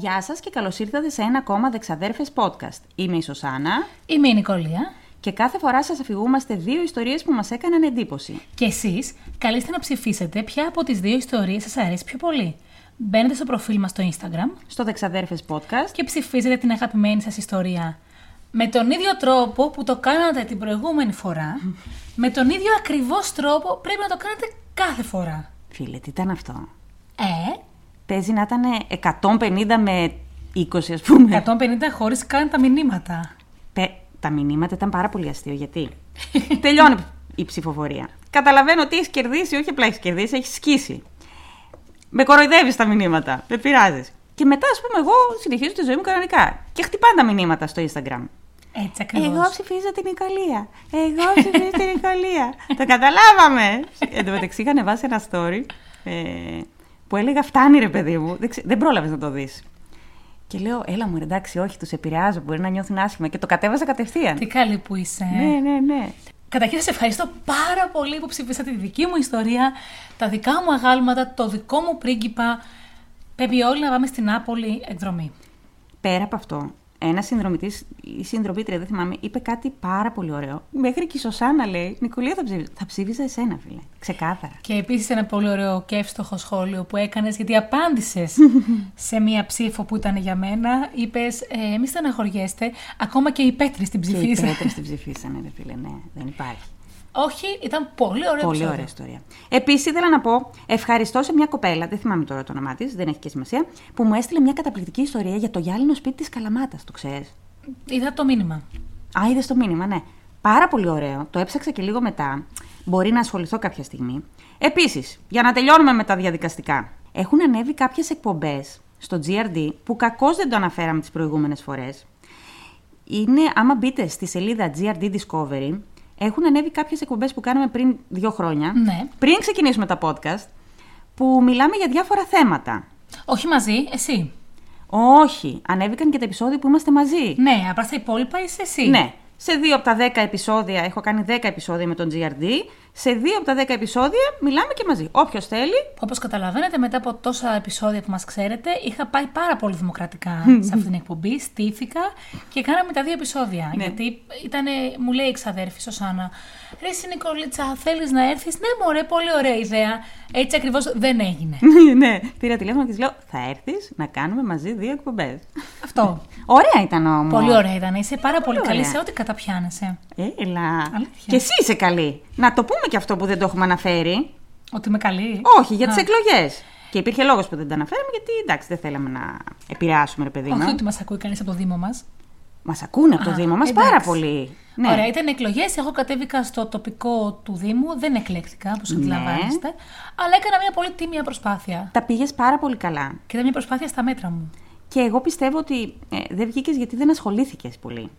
Γεια σας και καλώς ήρθατε σε ένα ακόμα Δεξαδέρφες podcast. Είμαι η Σωσάνα Είμαι η Νικολία. και κάθε φορά σας αφηγούμαστε δύο ιστορίες που μας έκαναν εντύπωση. Και εσείς καλείστε να ψηφίσετε ποια από τις δύο ιστορίες σας αρέσει πιο πολύ. Μπαίνετε στο προφίλ μας στο Instagram Στο Δεξαδέρφες podcast και ψηφίζετε την αγαπημένη σας ιστορία. Με τον ίδιο τρόπο που το κάνατε την προηγούμενη φορά, με τον ίδιο ακριβώς τρόπο πρέπει να το κάνετε κάθε φορά. Φίλε, τι ήταν αυτό; Ε, Παίζει να ήταν 150 με 20 ας πούμε. 150 χωρίς καν τα μηνύματα. Πε- Τα μηνύματα ήταν πάρα πολύ αστείο γιατί; Τελειώνει η ψηφοφορία. Καταλαβαίνω ότι έχεις κερδίσει, όχι απλά έχεις κερδίσει, έχεις σκίσει. Με κοροϊδεύεις τα μηνύματα. Με πειράζεις. Και μετά, ας πούμε, εγώ συνεχίζω τη ζωή μου κανονικά. Και χτυπάνε τα μηνύματα στο Instagram. Έτσι ακριβώς. Εγώ ψηφίζω την Ικαλία. Εγώ ψηφίζω την Ικαλία. Το καταλάβαμε. Εν τω μεταξύ είχα ανεβάσει ένα story ε, που έλεγα Φτάνει ρε παιδί μου. Δεν, ξε... δεν πρόλαβες να το δεις. Και λέω, έλα μου, ρε, εντάξει, όχι, τους επηρεάζω, μπορεί να νιώθουν άσχημα. Και το κατέβαζα κατευθείαν. Τι καλή που είσαι. Ναι, ναι, ναι. Καταρχήν σας ευχαριστώ πάρα πολύ που ψηφίσατε τη δική μου ιστορία, τα δικά μου αγάλματα, το δικό μου πρίγκιπα. Πρέπει όλοι να πάμε στην Νάπολη εκδρομή. Πέρα από αυτό, ένας συνδρομητής ή συνδρομήτρια, δεν θυμάμαι, είπε κάτι πάρα πολύ ωραίο. Μέχρι και η Σωσάνα λέει: Νικολία, θα, ψήφι... θα ψήφιζα εσένα, φίλε. Ξεκάθαρα. Και επίσης ένα πολύ ωραίο και εύστοχο σχόλιο που έκανες γιατί απάντησες σε μία ψήφο που ήταν για μένα. Είπες, ε, μη στεναχωριέστε, ακόμα και οι πέτρες την Και οι ψηφίσαν. πέτρε την ψηφίσανε, ρε φίλε. Ναι, δεν υπάρχει. Όχι, ήταν πολύ ωραίο Πολύ επεισόδιο. ωραία ιστορία. Επίσης, ήθελα να πω ευχαριστώ σε μια κοπέλα, δεν θυμάμαι τώρα το όνομά της, δεν έχει και σημασία, που μου έστειλε μια καταπληκτική ιστορία για το γυάλινο σπίτι της Καλαμάτας. Το ξέρεις; Είδα το μήνυμα. Α, είδες το μήνυμα, ναι. Πάρα πολύ ωραίο. Το έψαξα και λίγο μετά. Μπορεί να ασχοληθώ κάποια στιγμή. Επίσης, για να τελειώνουμε με τα διαδικαστικά. Έχουν ανέβει κάποιες εκπομπές στο GRD που κακώς δεν το αναφέραμε τις προηγούμενες φορές. Είναι, άμα μπείτε στη σελίδα GRD Discovery, έχουν ανέβει κάποιες εκπομπές που κάναμε πριν δύο χρόνια. Ναι. Πριν ξεκινήσουμε τα podcast, που μιλάμε για διάφορα θέματα. Όχι μαζί, εσύ. Όχι, ανέβηκαν και τα επεισόδια που είμαστε μαζί. Ναι, απλά στα υπόλοιπα είσαι εσύ. Ναι. Σε δύο από τα δέκα επεισόδια, έχω κάνει 10 επεισόδια με τον GRD. Σε δύο από τα δέκα επεισόδια μιλάμε και μαζί. Όποιος θέλει. Όπως καταλαβαίνετε, μετά από τόσα επεισόδια που μας ξέρετε, είχα πάει πάρα πολύ δημοκρατικά σε αυτή την εκπομπή. Στήθηκα και κάναμε τα δύο επεισόδια. Ναι. Γιατί ήταν, μου λέει η ξαδέρφη Σωσάνα, Ρε εσύ Νικολίτσα, θέλεις να έρθεις; Ναι, μωρέ, πολύ ωραία ιδέα. Έτσι ακριβώς δεν έγινε. ναι, πήρα τηλέφωνο και της λέω: Θα έρθεις να κάνουμε μαζί δύο εκπομπές. Αυτό. Ωραία ήταν όμως. Πολύ ωραία ήταν. Είσαι πάρα πολύ, καλή ωραία. σε ό,τι καταπιάνεσαι. Έλα. Αλήθεια. Και εσύ είσαι καλή. Να το πούμε και αυτό που δεν το έχουμε αναφέρει. Ότι είμαι καλή. Όχι, για Α. τι εκλογές. Και υπήρχε λόγος που δεν τα αναφέραμε, γιατί εντάξει, δεν θέλαμε να επηρεάσουμε, ρε παιδί Όχι μου. ότι μας ακούει κανείς από το Δήμο μας. Μας ακούνε από το Α, Δήμο μας εντάξει. πάρα πολύ. Ναι. Ωραία, ήταν εκλογές. Εγώ κατέβηκα στο τοπικό του Δήμου. Δεν εκλέχθηκα, όπως Ναι. αντιλαμβάνεστε. Αλλά έκανα μια πολύ τίμια προσπάθεια. Τα πήγες πάρα πολύ καλά. Και ήταν μια προσπάθεια στα μέτρα μου. Και εγώ πιστεύω ότι ε, δεν βγήκες γιατί δεν ασχολήθηκες πολύ.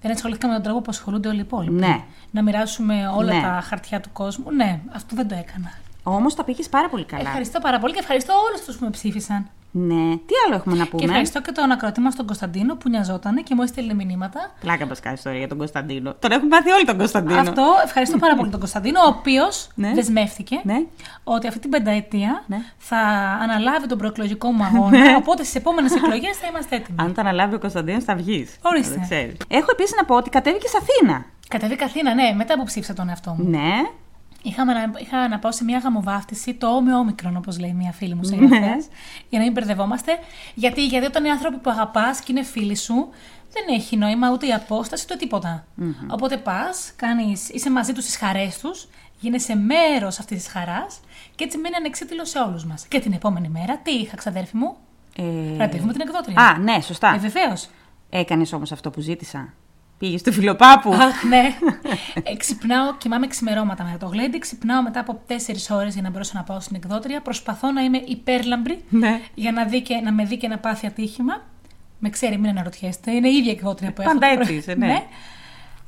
Δεν ασχολήθηκα με τον τρόπο που ασχολούνται όλοι οι υπόλοιποι. Ναι. Να μοιράσουμε όλα Ναι. τα χαρτιά του κόσμου. Ναι, αυτό δεν το έκανα. Όμως τα πήγες πάρα πολύ καλά. Ευχαριστώ πάρα πολύ και ευχαριστώ όλους τους που με ψήφισαν. Ναι. Τι άλλο έχουμε να Και πούμε; ευχαριστώ και τον ακροατή μας τον Κωνσταντίνο που νοιαζόταν και μου έστειλε μηνύματα. Πλάκα μας κάνει ιστορία για τον Κωνσταντίνο. Τον έχουν πάθει όλοι τον Κωνσταντίνο. Αυτό ευχαριστώ πάρα πολύ τον Κωνσταντίνο, ο οποίος Ναι. δεσμεύτηκε Ναι. ότι αυτή την πενταετία Ναι. θα αναλάβει τον προεκλογικό μου αγώνα. οπότε στις επόμενες εκλογές θα είμαστε έτοιμοι. Αν τα αναλάβει ο Κωνσταντίνος, θα βγεις. Ορίστε. Έχω επίσης να πω ότι κατέβηκε Αθήνα. Κατεβήκα Αθήνα, ναι, μετά που ψήφισα τον εαυτό μου. Ναι. Είχαμε να, είχα να πάω σε μια γαμοβάφτιση, το όμοιο όμικρον, όπως λέει μια φίλη μου συγγραφέα, για να μην μπερδευόμαστε. Γιατί, γιατί όταν είναι άνθρωποι που αγαπάς και είναι φίλοι σου, δεν έχει νόημα ούτε η απόσταση ούτε τίποτα. Οπότε πας, είσαι μαζί τους στις χαρές τους, γίνεσαι μέρος αυτής της χαράς και έτσι μένει ανεξίτηλο σε όλους μας. Και την επόμενη μέρα, τι είχα, ξαδέρφη μου, Ε... ραντεβού με την εκδότρια. Α, ναι, σωστά. Ε, βεβαίως. Έκανες όμως αυτό που ζήτησα. Πήγε στο φιλοπάπου. Αχ, ναι. Ε, ξυπνάω, κοιμάμαι ξημερώματα μετά το γλέντι. Ξυπνάω μετά από 4 ώρες για να μπορέσω να πάω στην εκδότρια. Προσπαθώ να είμαι υπέρλαμπρη Ναι. για να, δει και, να με δει και να πάθει ατύχημα. Με ξέρει, μην αναρωτιέστε. Είναι η ίδια εκδότρια που έχω. Πάντα το έτσι πρωί. είσαι, ναι.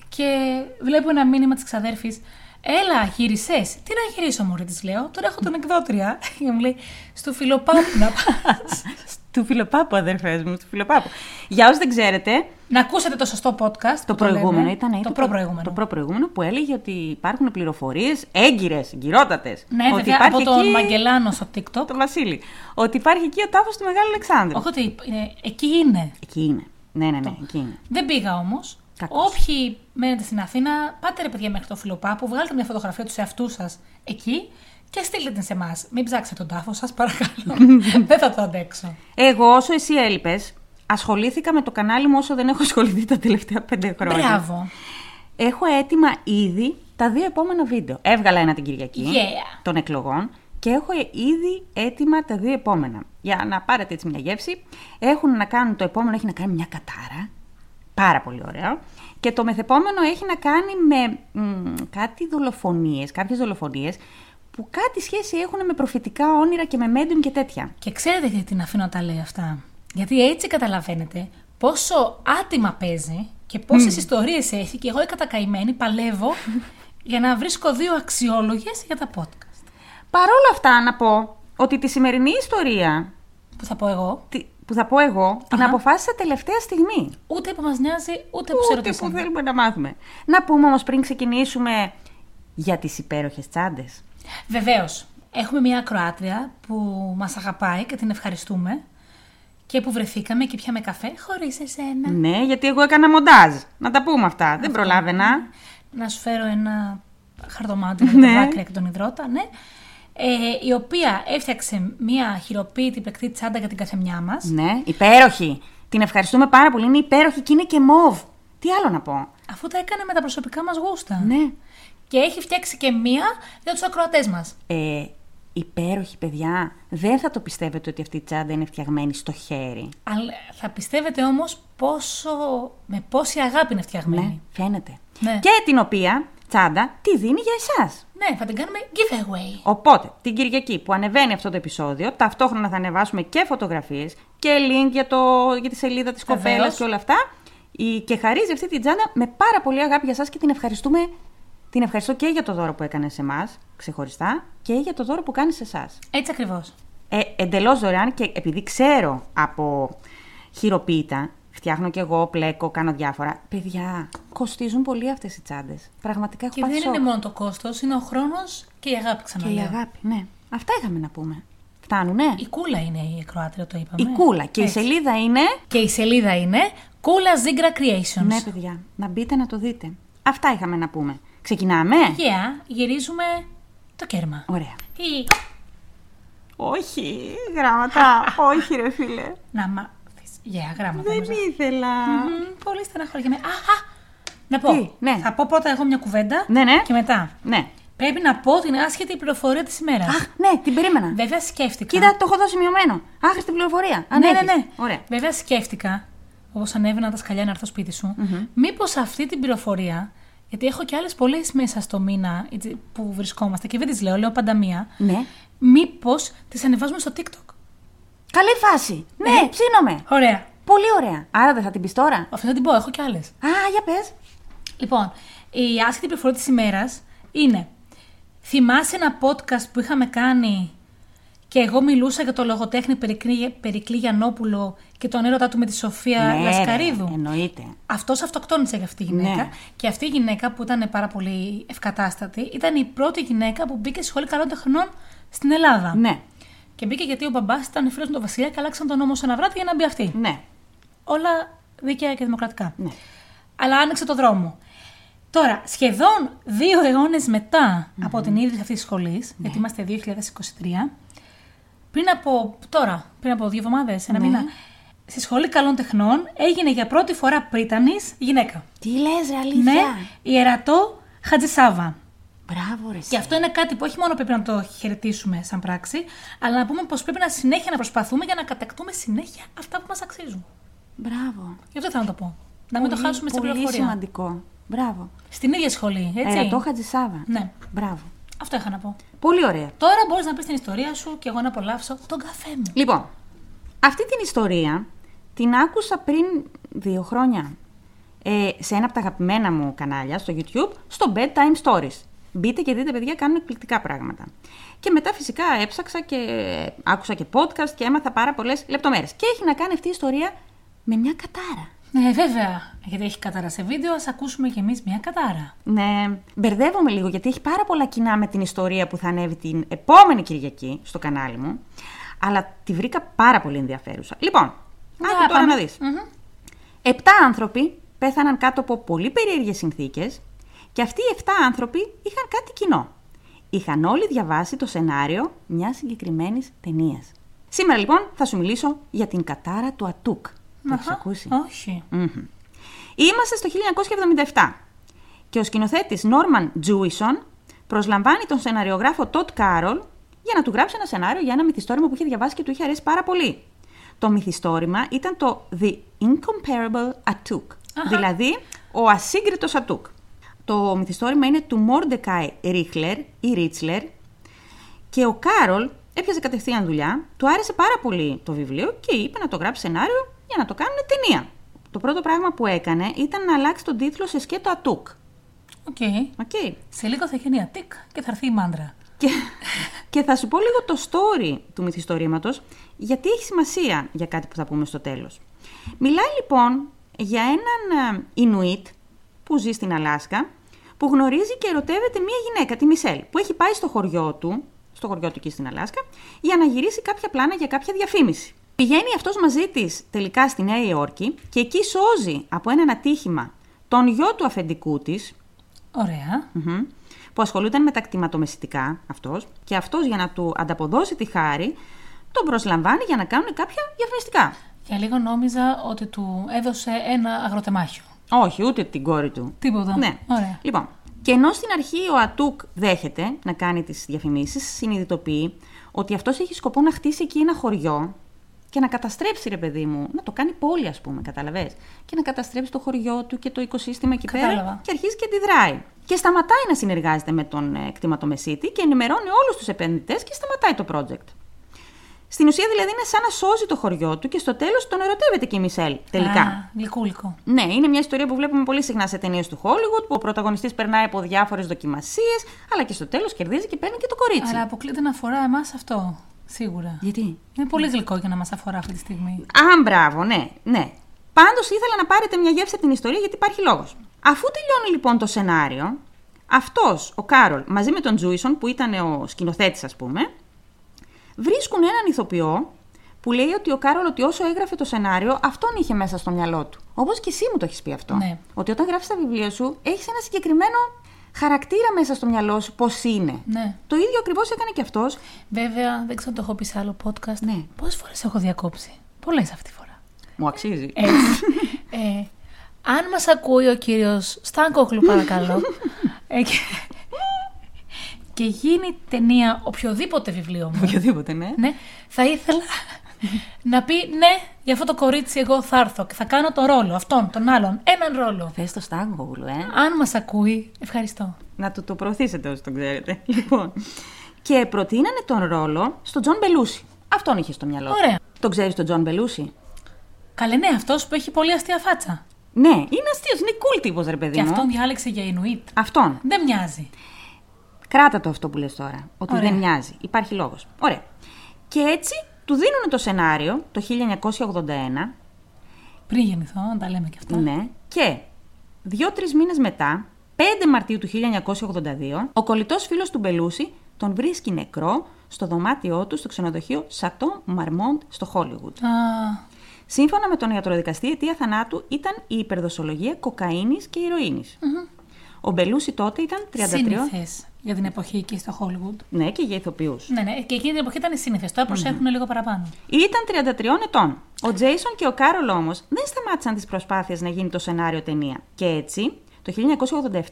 Και βλέπω ένα μήνυμα της ξαδέρφης. Έλα, γύρισε. Τι να γυρίσω, Μωρή, της λέω. Τώρα έχω την εκδότρια. Και μου λέει, στο φιλοπάπου να πας. Του φιλοπάπου, αδερφές μου, του φιλοπάπου. Για όσους δεν ξέρετε, να ακούσετε το σωστό podcast. το που προηγούμενο λέμε. ήταν Το προπροηγούμενο. Το προπροηγούμενο που έλεγε ότι υπάρχουν πληροφορίες έγκυρες, γκυρότατε. Ναι, βέβαια, από τον Μαγκελάνο στο TikTok. Το Βασίλη. Ότι υπάρχει εκεί ο τάφος του Μεγάλου Αλεξάνδρου. Όχι ότι είναι, εκεί είναι. Εκεί είναι. Ναι, ναι, ναι, εκεί είναι. Δεν πήγα όμως. Κακώς. Όποιοι μένετε στην Αθήνα, πάτε ρε παιδιά μέχρι το φιλοπάπου, βγάλτε μια φωτογραφία του εαυτούς σας εκεί και στείλτε την σε εμάς. Μην ψάξετε τον τάφο σας, παρακαλώ. Δεν θα το αντέξω. Εγώ, όσο εσύ έλειπες, ασχολήθηκα με το κανάλι μου όσο δεν έχω ασχοληθεί τα τελευταία πέντε χρόνια. Μπράβο. Έχω έτοιμα ήδη τα δύο επόμενα βίντεο. Έβγαλα ένα την Κυριακή Yeah. των εκλογών και έχω ήδη έτοιμα τα δύο επόμενα. Για να πάρετε έτσι μια γεύση, έχουν να κάνουν το επόμενο έχει να κάνει μια κατάρα. Πάρα πολύ ωραίο. Και το μεθεπόμενο έχει να κάνει με μ, κάτι δολοφονίες, κάποιες δολοφονίες που κάτι σχέση έχουν με προφητικά όνειρα και με medium και τέτοια. Και ξέρετε γιατί την αφήνω να τα λέει αυτά; Γιατί έτσι καταλαβαίνετε πόσο άτιμα παίζει και πόσες ιστορίες έχει και εγώ η κατακαημένη παλεύω για να βρίσκω δύο αξιόλογες για τα podcast. Παρόλα αυτά να πω ότι τη σημερινή ιστορία Που θα πω εγώ, τη- που θα πω εγώ, την αποφάσισα τελευταία στιγμή. ούτε που μας νοιάζει, ούτε που σε Ούτε ρωτήσαμε. που θέλουμε να μάθουμε. Να πούμε όμως πριν ξεκινήσουμε για τις υπέροχες τσάντες. Βεβαίως. Έχουμε μια ακροάτρια που μας αγαπάει και την ευχαριστούμε. Και που βρεθήκαμε και πιάμε καφέ χωρίς εσένα. Ναι, γιατί εγώ έκανα μοντάζ. Να τα πούμε αυτά. Δεν προλάβαινα. Να σου φέρω ένα χαρτομάτι με τα Ναι. δάκρυα και τον υδρότα, ναι. Ε, η οποία έφτιαξε μια χειροποίητη πλεκτή τσάντα για την καθεμιά μας. Ναι, υπέροχη. Την ευχαριστούμε πάρα πολύ. Είναι υπέροχη και είναι και μοβ. Τι άλλο να πω. Αφού τα έκανε με τα προσωπικά μας γούστα. Ναι. Και έχει φτιάξει και μία για τους ακροατές μας. Ε, υπέροχη, παιδιά. Δεν θα το πιστεύετε ότι αυτή η τσάντα είναι φτιαγμένη στο χέρι. Αλλά θα πιστεύετε όμως πόσο. με πόση αγάπη είναι φτιαγμένη. Ναι, φαίνεται. Ναι. Και την οποία τσάντα τη δίνει για εσάς. Ναι, θα την κάνουμε giveaway. Οπότε, την Κυριακή που ανεβαίνει αυτό το επεισόδιο, ταυτόχρονα θα ανεβάσουμε και φωτογραφίες και link για, το, για τη σελίδα της Βεβαίως. κοπέλας και όλα αυτά. Η- Και χαρίζει αυτή την τσάντα με πάρα πολύ αγάπη για σας και την ευχαριστούμε. Την ευχαριστώ και για το δώρο που έκανες σε εμάς, ξεχωριστά, και για το δώρο που κάνεις σε εσάς. Έτσι ακριβώς. Ε, Εντελώς δωρεάν και επειδή ξέρω από χειροποίητα, φτιάχνω κι εγώ, πλέκω, κάνω διάφορα. Παιδιά, κοστίζουν πολύ αυτές οι τσάντες. Πραγματικά έχω Και πάθει δεν σοκ. είναι μόνο το κόστος, είναι ο χρόνος και η αγάπη Και ξαναλέω. η αγάπη, ναι. Αυτά είχαμε να πούμε. Φτάνουνε; Η κούλα είναι η εκροάτρια, το είπαμε. Η κούλα. Και η Έτσι. σελίδα είναι; Και η σελίδα είναι Κούλα Zigra Creations. Ναι, παιδιά. Να μπείτε να το δείτε. Αυτά είχαμε να πούμε. Ξεκινάμε; Yeah, γυρίζουμε το κέρμα. Ωραία. Ή... Όχι, γράμματα. Όχι, ρε φίλε. Να μάθεις. Yeah, γράμματα. Δεν νομίζω. ήθελα. Μμμ, πολύ στεναχωριέμαι. Α, α, να πω. Τι, ναι. Θα πω πρώτα εγώ μια κουβέντα Ναι, ναι. και μετά. Ναι. Πρέπει να πω την άσχετη πληροφορία της ημέρας. Αχ, ναι, την περίμενα. Βέβαια σκέφτηκα. Κοίτα, το έχω δώσει μειωμένο. Άχρηστη πληροφορία. Αν ναι, ναι, έχεις. ναι. Ωραία. Βέβαια σκέφτηκα, όπως ανέβαινα τα σκαλιά να έρθω σπίτι σου, μήπως αυτή την πληροφορία. Γιατί έχω και άλλες πολλές μέσα στο μήνα έτσι, που βρισκόμαστε και δεν τις λέω, λέω πάντα μία. Ναι. Μήπως τις ανεβάζουμε στο TikTok; Καλή φάση. Ναι, Ναι. ψήνομαι. Ωραία. Πολύ ωραία. Άρα δεν θα την πεις τώρα; Αυτή θα την πω, έχω και άλλες. Α, για πες. Λοιπόν, η άσχετη πληροφορία της ημέρας είναι. Θυμάσαι ένα podcast που είχαμε κάνει και εγώ μιλούσα για το λογοτέχνη Περικλή, Περικλή Γιαννόπουλο και τον έρωτα του με τη Σοφία Ναι, Λασκαρίδου. ρε, εννοείται. Αυτός αυτοκτόνησε για αυτή η γυναίκα. Ναι. Και αυτή η γυναίκα που ήταν πάρα πολύ ευκατάστατη ήταν η πρώτη γυναίκα που μπήκε στη σχολή καλών τεχνών στην Ελλάδα. Ναι, Και μπήκε γιατί ο μπαμπάς ήταν φίλος με τον Βασιλιά και αλλάξαν τον νόμο σε ένα βράδυ για να μπει αυτή. ναι, Όλα δίκαια και δημοκρατικά. ναι. Αλλά άνοιξε το δρόμο. Τώρα, σχεδόν δύο αιώνες από την ίδρυση αυτής της σχολής, Ναι. γιατί είμαστε 2023, πριν από τώρα, πριν από δύο εβδομάδες, ένα Ναι. μήνα, στη σχολή καλών τεχνών έγινε για πρώτη φορά πρίτανης γυναίκα. Τι λες ρε αλήθεια; Ναι, η Ερατό Χατζησάβα. Μπράβο ρε. Και αυτό είναι κάτι που όχι μόνο πρέπει να το χαιρετήσουμε σαν πράξη, αλλά να πούμε πως πρέπει να συνέχεια να προσπαθούμε για να κατακτούμε συνέχεια αυτά που μας αξίζουν. Μπράβο. Γι' αυτό θέλω να το πω. Να μην το Πολύ- χάσουμε στην Πολύ πληροφορία. σημαντικό. Μπράβο. Στην ίδια σχολή, έτσι. Ερατό Χατζησάβα. Ναι, Μπράβο. Αυτό είχα να πω. Πολύ ωραία. Τώρα μπορείς να πεις την ιστορία σου και εγώ να απολαύσω τον καφέ μου. Λοιπόν, αυτή την ιστορία την άκουσα πριν δύο χρόνια ε, σε ένα από τα αγαπημένα μου κανάλια στο YouTube, στο Bedtime Stories. Μπείτε και δείτε, παιδιά, κάνουν εκπληκτικά πράγματα. Και μετά φυσικά έψαξα και άκουσα και podcast και έμαθα πάρα πολλές λεπτομέρειες. Και έχει να κάνει αυτή η ιστορία με μια κατάρα. Ναι, βέβαια. Γιατί έχει κατάρα σε βίντεο, ας ακούσουμε κι εμείς μια κατάρα. Ναι, μπερδεύομαι λίγο γιατί έχει πάρα πολλά κοινά με την ιστορία που θα ανέβει την επόμενη Κυριακή στο κανάλι μου. Αλλά τη βρήκα πάρα πολύ ενδιαφέρουσα. Λοιπόν, άκου τώρα να δεις. Επτά άνθρωποι πέθαναν κάτω από πολύ περίεργες συνθήκες και αυτοί οι επτά άνθρωποι είχαν κάτι κοινό. Είχαν όλοι διαβάσει το σενάριο μιας συγκεκριμένης ταινίας. Σήμερα λοιπόν θα σου μιλήσω για την κατάρα του Ατούκ. Το έχεις ακούσει; Όχι. Μμμ. Είμαστε στο 1977 και ο σκηνοθέτης Νόρμαν Τζούισον προσλαμβάνει τον σεναριογράφο Τοντ Κάρολ για να του γράψει ένα σενάριο για ένα μυθιστόρημα που είχε διαβάσει και του είχε αρέσει πάρα πολύ. Το μυθιστόρημα ήταν το The Incomparable Atuk, δηλαδή ο ασύγκριτος Ατούκ. Το μυθιστόρημα είναι του Μόρντεκάι Ρίχλερ ή Ρίτσλερ και ο Κάρολ έπιασε κατευθείαν δουλειά, του άρεσε πάρα πολύ το βιβλίο και είπε να το γράψει σενάριο για να το κάνουν ταινία. Το πρώτο πράγμα που έκανε ήταν να αλλάξει τον τίτλο σε σκέτο Ατούκ. OK. Okay. Σε λίγο θα γίνει ένα τικ και θα έρθει η μάντρα. Και, και θα σου πω λίγο το story του μυθιστορήματος, γιατί έχει σημασία για κάτι που θα πούμε στο τέλος. Μιλάει λοιπόν για έναν ε, Ινουίτ που ζει στην Αλάσκα, που γνωρίζει και ερωτεύεται μία γυναίκα, τη Μισέλ, που έχει πάει στο χωριό του, στο χωριό του εκεί στην Αλάσκα, για να γυρίσει κάποια πλάνα για κάποια διαφήμιση. Πηγαίνει αυτός μαζί της τελικά στη Νέα Υόρκη και εκεί σώζει από έναν ατύχημα τον γιο του αφεντικού της, Ωραία. Μμμ. που ασχολούνταν με τα κτηματομεσητικά αυτός και αυτός για να του ανταποδώσει τη χάρη τον προσλαμβάνει για να κάνουν κάποια διαφημιστικά. Για λίγο νόμιζα ότι του έδωσε ένα αγροτεμάχιο. Όχι, ούτε την κόρη του. Τίποτα. Ναι. Ωραία. Λοιπόν, και ενώ στην αρχή ο Ατούκ δέχεται να κάνει τις διαφημίσεις, συνειδητοποιεί ότι αυτός έχει σκοπό να χτίσει εκεί ένα χωριό και να καταστρέψει, ρε παιδί μου, να το κάνει πόλη, ας πούμε, καταλαβες. Και να καταστρέψει το χωριό του και το οικοσύστημα εκεί πέρα Κατάλαβα. και αρχίζει και αντιδράει. Και σταματάει να συνεργάζεται με τον ε, κτηματομεσίτη και ενημερώνει όλους τους επενδυτές και σταματάει το project. Στην ουσία δηλαδή είναι σαν να σώζει το χωριό του και στο τέλος τον ερωτεύεται και η Μισελ τελικά. Α, γλυκούλικο. Ναι, είναι μια ιστορία που βλέπουμε πολύ συχνά σε ταινίες του Hollywood, που ο πρωταγωνιστής περνάει από διάφορες δοκιμασίες, αλλά και στο τέλος κερδίζει και παίρνει και το κορίτσι. Αλλά αποκλείται να αφορά εμάς αυτό. Σίγουρα. Γιατί; Είναι πολύ γλυκό για να μας αφορά αυτή τη στιγμή. Α, μπράβο, ναι, ναι. Πάντως ήθελα να πάρετε μια γεύση από την ιστορία γιατί υπάρχει λόγος. Αφού τελειώνει λοιπόν το σενάριο, αυτός ο Κάρολ μαζί με τον Τζούισον, που ήταν ο σκηνοθέτης, ας πούμε, βρίσκουν έναν ηθοποιό που λέει ότι ο Κάρολ ότι όσο έγραφε το σενάριο, αυτόν είχε μέσα στο μυαλό του. Όπως και εσύ μου το έχεις πει αυτό. Ναι. Ότι όταν γράφεις τα βιβλία σου, έχεις ένα συγκεκριμένο χαρακτήρα μέσα στο μυαλό σου πώς είναι. Ναι. Το ίδιο ακριβώς έκανε και αυτός. Βέβαια, δεν ξέρω αν το έχω πει σε άλλο podcast. Ναι. Πόσες φορές έχω διακόψει; Πολλές αυτή τη φορά. Μου αξίζει. Έτσι. ε, αν μας ακούει ο κύριος Στάνκοχλου παρακαλώ ε, και, και γίνει ταινία οποιοδήποτε βιβλίο μου Οποιοδήποτε, ναι. ναι, θα ήθελα να πει ναι για αυτό το κορίτσι εγώ θα έρθω και θα κάνω το ρόλο αυτόν, τον άλλον, έναν ρόλο. Θες το Στάνκογλου, ε; Αν μας ακούει, ευχαριστώ. Να του το προωθήσετε όσοι τον ξέρετε. Λοιπόν. Και προτείνανε τον ρόλο στον Τζον Μπελούσι. Αυτόν είχε στο μυαλό. του. Ωραία. Τον ξέρεις τον Τζον Μπελούσι; Καλέ ναι, αυτός που έχει πολύ αστεία φάτσα. Ναι, είναι αστείος, είναι cool τύπος, ρε παιδί Και μου. αυτόν διάλεξε για Ινουίτ. Αυτόν. Δεν μοιάζει. Κράτα το αυτό που λες τώρα. Ότι Ωραία. δεν μοιάζει. Υπάρχει λόγος. Ωραία. Και έτσι του δίνουν το σενάριο το 1981. Πριν γεννηθώ, να τα λέμε και αυτά. Ναι. Και δύο-τρεις μήνες μετά, 5 Μαρτίου του 1982, ο κολλητός φίλος του Μπελούση τον βρίσκει νεκρό στο δωμάτιό του στο ξενοδοχείο Σατό Μαρμόντ στο Χόλιγουτ. Α, Σύμφωνα με τον ιατροδικαστή, η αιτία θανάτου ήταν η υπερδοσολογία κοκαίνης και ηρωίνης. Ο Μπελούση τότε ήταν 33. σύνηθες για την εποχή εκεί στο Hollywood. Ναι, και για ηθοποιούς. Ναι, ναι, και εκείνη την εποχή ήταν σύνηθε. Τώρα προσέχουν λίγο παραπάνω. Ήταν 33 ετών. Ο Τζούισον και ο Κάρολ όμως δεν σταμάτησαν τις προσπάθειες να γίνει το σενάριο ταινία. Και έτσι, το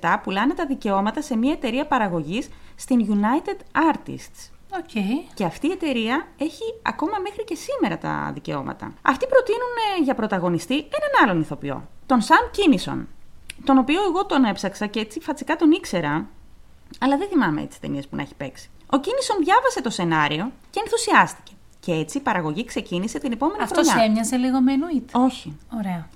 1987 πουλάνε τα δικαιώματα σε μια εταιρεία παραγωγής στην United Artists. OK. Και αυτή η εταιρεία έχει ακόμα μέχρι και σήμερα τα δικαιώματα. Αυτοί προτείνουν ε, για πρωταγωνιστή έναν άλλον ηθοποιό, τον Σαμ Κίνισον. Τον οποίο εγώ τον έψαξα και έτσι φατσικά τον ήξερα, αλλά δεν θυμάμαι τι ταινίες που να έχει παίξει. Ο Κίνισον διάβασε το σενάριο και ενθουσιάστηκε. Και έτσι η παραγωγή ξεκίνησε την επόμενη Αυτός χρονιά. έμοιαζε λίγο με Ινουίτ. Όχι. Ωραία.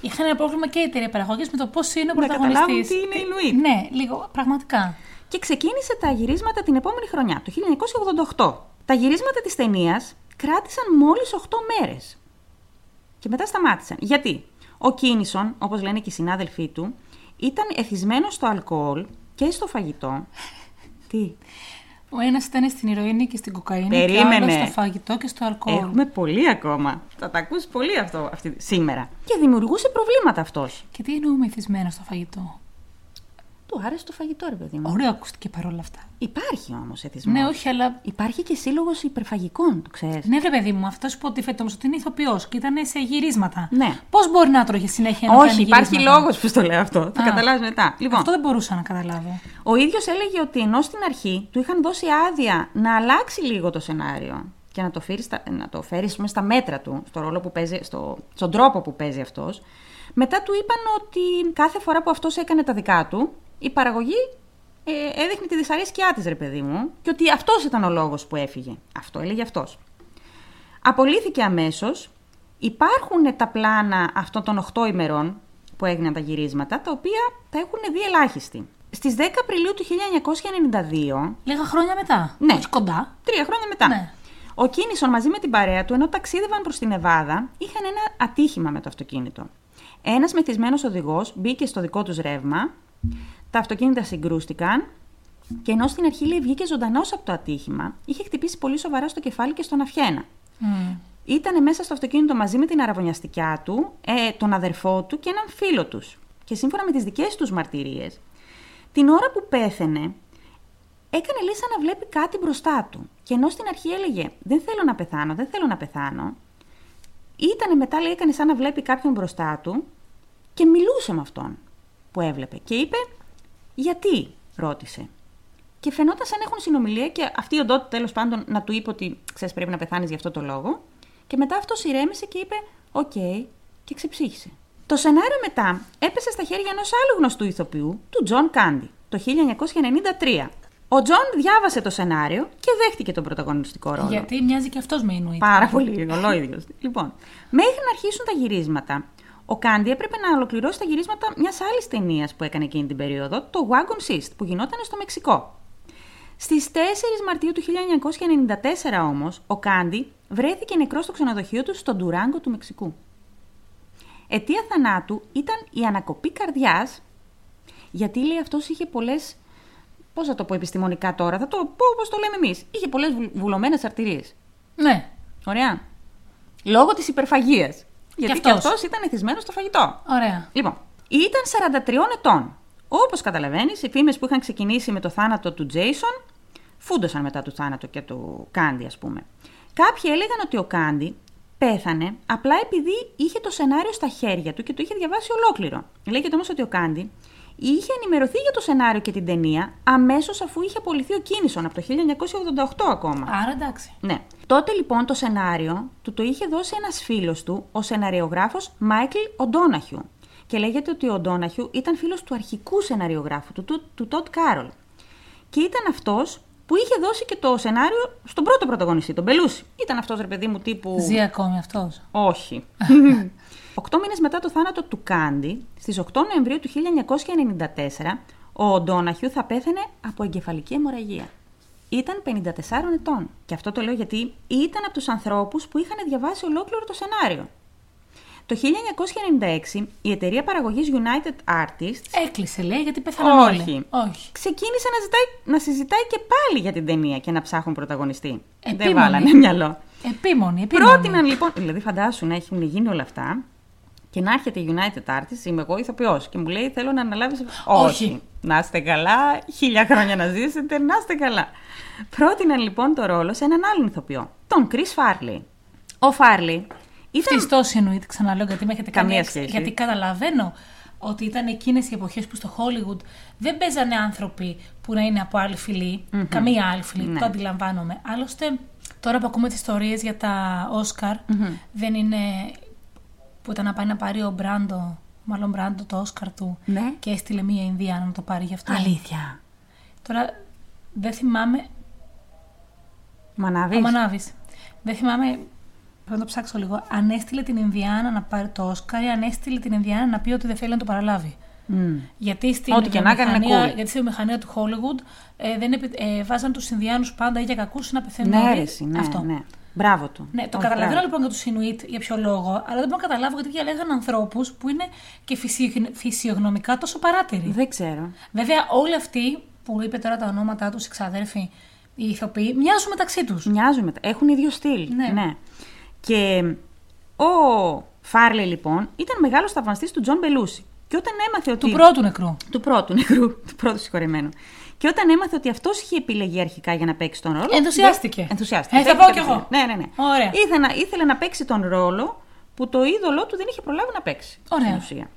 Είχαν ένα πρόβλημα και η εταιρεία παραγωγής με το πώς είναι ο Να καταλάβουν πρωταγωνιστής. τι είναι η Ινουίτ. Ναι, λίγο πραγματικά. Και ξεκίνησε τα γυρίσματα την επόμενη χρονιά, το 1988. Τα γυρίσματα της ταινίας κράτησαν μόλις 8 μέρες. Και μετά σταμάτησαν. Γιατί; Ο Κίνισον, όπως λένε και οι συνάδελφοί του, ήταν εθισμένος στο αλκοόλ και στο φαγητό. Τι, Ο ένας ήταν στην ηρωίνη και στην κοκαίνη. Και ο Περίμενε. άλλος στο φαγητό και στο αλκοόλ. έχουμε πολύ ακόμα. Θα τα ακούσεις πολύ αυτό αυτή, σήμερα. Και δημιουργούσε προβλήματα αυτός. Και τι εννοούμε εθισμένα στο φαγητό; Του άρεσε το φαγητό, ρε παιδί μου. Ωραίο ακούστηκε παρόλα αυτά. Υπάρχει όμως εθισμός. Ναι, όχι, αλλά. Υπάρχει και σύλλογος υπερφαγικών, το ξέρεις. Ναι, βρε παιδί μου, αυτός που υποτίθεται όμως ότι είναι ηθοποιός και ήταν σε γυρίσματα. Ναι. Πώς μπορεί να τρώγει συνέχεια να Όχι, κάνει υπάρχει γυρίσματα; λόγος που στο λέω αυτό. Θα Α. καταλάβεις μετά. Λοιπόν, Αυτό δεν μπορούσα να καταλάβω. Ο ίδιος έλεγε ότι ενώ στην αρχή του είχαν δώσει άδεια να αλλάξει λίγο το σενάριο και να το φέρεις στα, να το φέρεις ας πούμε, στα μέτρα του, στο ρόλο που παίζει, στο, στον τρόπο που παίζει αυτός. Μετά του είπαν ότι κάθε φορά που αυτός έκανε τα δικά του, η παραγωγή ε, έδειχνε τη δυσαρέσκειά της, ρε παιδί μου, και ότι αυτός ήταν ο λόγος που έφυγε. Αυτό έλεγε αυτός. Απολύθηκε αμέσως. Υπάρχουν τα πλάνα αυτών των 8 ημερών που έγιναν τα γυρίσματα, τα οποία τα έχουν δει ελάχιστοι. Στις 10 Απριλίου του 1992, Λίγα χρόνια μετά. Ναι. Όχι κοντά. τρία χρόνια μετά, Ναι. ο Κίνισον μαζί με την παρέα του, ενώ ταξίδευαν προς την Εβάδα, είχαν ένα ατύχημα με το αυτοκίνητο. Ένας μεθυσμένος οδηγός μπήκε στο δικό τους ρεύμα, τα αυτοκίνητα συγκρούστηκαν και ενώ στην αρχή λέει βγήκε ζωντανός από το ατύχημα, είχε χτυπήσει πολύ σοβαρά στο κεφάλι και στον αυχένα. Μμ. Ήταν μέσα στο αυτοκίνητο μαζί με την αραβωνιαστικιά του, ε, τον αδερφό του και έναν φίλο τους. Και σύμφωνα με τις δικές τους μαρτυρίες, την ώρα που πέθαινε, έκανε λέει σαν να βλέπει κάτι μπροστά του. Και ενώ στην αρχή έλεγε «Δεν θέλω να πεθάνω, δεν θέλω να πεθάνω», ήτανε μετά, λέει, έκανε σαν να βλέπει κάποιον μπροστά του και μιλούσε με αυτόν που έβλεπε. Και είπε «Γιατί» ρώτησε. Και φαινόταν σαν να έχουν συνομιλία και αυτή η οντότητα τέλος πάντων να του είπε ότι ξέρεις πρέπει να πεθάνεις γι' αυτό το λόγο. Και μετά αυτός ηρέμησε και είπε: Οκ, και ξεψύχησε. Το σενάριο μετά έπεσε στα χέρια ενός άλλου γνωστού ηθοποιού, του Τζον Κάντι, το 1993. Ο Τζον διάβασε το σενάριο και δέχτηκε τον πρωταγωνιστικό ρόλο. Γιατί μοιάζει και αυτός με Ινουίτ. Πάρα πολύ, ολόιδιος. λοιπόν, μέχρι να αρχίσουν τα γυρίσματα, ο Κάντι έπρεπε να ολοκληρώσει τα γυρίσματα μιας άλλης ταινίας που έκανε εκείνη την περίοδο, το Wagons East, που γινόταν στο Μεξικό. Στις 4 Μαρτίου του 1994 όμως, ο Κάντι βρέθηκε νεκρός στο ξενοδοχείο του στο Ντουράγκο του Μεξικού. Αιτία θανάτου ήταν η ανακοπή καρδιάς, γιατί λέει αυτός είχε πολλές. Πώς θα το πω επιστημονικά τώρα, θα το πω όπως το λέμε εμείς. Είχε πολλές βουλωμένες αρτηρίες. Ναι. Ωραία. Λόγω της υπερφαγίας. Γιατί και αυτός. αυτός ήταν εθισμένος στο φαγητό. Ωραία. Λοιπόν, ήταν 43 ετών. Όπως καταλαβαίνεις, οι φήμες που είχαν ξεκινήσει με το θάνατο του Τζέισον φούντωσαν μετά το θάνατο και του Κάντι, ας πούμε. Κάποιοι έλεγαν ότι ο Κάντι πέθανε απλά επειδή είχε το σενάριο στα χέρια του και το είχε διαβάσει ολόκληρο. Λέγεται όμως ότι ο Κάντι είχε ενημερωθεί για το σενάριο και την ταινία αμέσως αφού είχε απολυθεί ο Κίνισον από το 1988 ακόμα. Άρα εντάξει. Ναι. Τότε λοιπόν το σενάριο του το είχε δώσει ένας φίλος του, ο σεναριογράφος Μάικλ Οντόναχιου. Και λέγεται ότι ο Οντόναχιου ήταν φίλος του αρχικού σεναριογράφου, του, του, του Τοντ Κάρολ. Και ήταν αυτός που είχε δώσει και το σενάριο στον πρώτο πρωταγωνιστή, τον Μπελούσι. Ήταν αυτός ρε παιδί μου τύπου... Ζει ακόμη αυτός. Όχι. Οκτώ μήνες μετά το θάνατο του Κάντι, στις 8 Νοεμβρίου του 1994, ο Ντόναχιου θα πέθανε από εγκεφαλική αιμορραγία. Ήταν 54 ετών. Και αυτό το λέω γιατί ήταν από τους ανθρώπους που είχαν διαβάσει ολόκληρο το σενάριο. Το 1996 η εταιρεία παραγωγής United Artists Έκλεισε, λέει, γιατί πέθαναν όλοι. Όχι. Όχι. ξεκίνησε να, ζητάει, να συζητάει και πάλι για την ταινία και να ψάχνουν πρωταγωνιστή. Δεν Επίμονη. βάλανε μυαλό. Επίμονη, επίμονη. Πρότειναν λοιπόν, δηλαδή φαντάσου να έχουν γίνει όλα αυτά και να έρχεται η United Artists, είμαι εγώ ηθοποιό και μου λέει θέλω να αναλάβει. Όχι. Να είστε καλά, χίλια χρόνια να ζήσετε, να είστε καλά. Πρότειναν λοιπόν το ρόλο σε έναν άλλον ηθοποιό, τον Chris Farley. Ο Farley ήταν. Φτιστό εννοείται, ξαναλέω, γιατί με έχετε Καμία κάνει έξ- σχέση. Γιατί καταλαβαίνω ότι ήταν εκείνες οι εποχές που στο Hollywood δεν παίζανε άνθρωποι που να είναι από άλλη φυλή, καμία άλλη φυλή. Ναι. Το αντιλαμβάνομαι. Άλλωστε, τώρα που ακούμε τις ιστορίες για τα Όσκαρ, δεν είναι. που ήταν να πάει να πάρει ο Μπράντο, μάλλον Μπράντο το Όσκαρ του Ναι. και έστειλε μία Ινδία να το πάρει γι' αυτό. Αλήθεια. Τώρα δεν θυμάμαι. Μανάβης. Ο Μανάβης. Δεν θυμάμαι Πρέπει να το ψάξω λίγο. Αν έστειλε την Ινδιάνα να πάρει το Όσκαρ ή αν έστειλε την Ινδιάνα να πει ότι δεν θέλει να το παραλάβει. Μμ. Γιατί στην Ό,τι και να έκανε, είναι βιομηχανία- cool. γιατί στη βιομηχανία του Hollywood ε, δεν επι, ε, βάζαν τους Ινδιάνους πάντα ή για κακούς να πεθαίνουν. Ναι, όλοι. ρε, εσύ, ναι, Αυτό. ναι. Μπράβο του. Ναι, το Όχι, καταλαβαίνω μπράβο. λοιπόν για τους Ινουίτ για ποιο λόγο, αλλά δεν μπορώ να καταλάβω γιατί διαλέγαν ανθρώπους που είναι και φυσιογ- φυσιογνωμικά τόσο παράταιροι. Δεν ξέρω. Βέβαια, όλοι αυτοί που είπε τώρα τα ονόματά τους, οι ξαδέρφοι, οι ηθοποιοί, μοιάζουν μεταξύ τους. Μοιάζουν μετά. Έχουν ίδιο στυλ. Ναι. Και ο Φάρλεϊ λοιπόν ήταν μεγάλος θαυμαστής του Τζον Μπελούσι. Και όταν έμαθε ότι. Του πρώτου νεκρού. του πρώτου νεκρού, του πρώτου συγχωρεμένου. Και όταν έμαθε ότι αυτός είχε επιλεγεί αρχικά για να παίξει τον ρόλο. Ενθουσιάστηκε. δεν- Ενθουσιάστηκε. Ε, θα Δέχτηκε πάω κι εγώ. κατευθείαν. Ναι, ναι, ναι. Ωραία. Ήθελε να, ήθελε να παίξει τον ρόλο που το είδωλό του δεν είχε προλάβει να παίξει. Ωραία. Στην ουσία.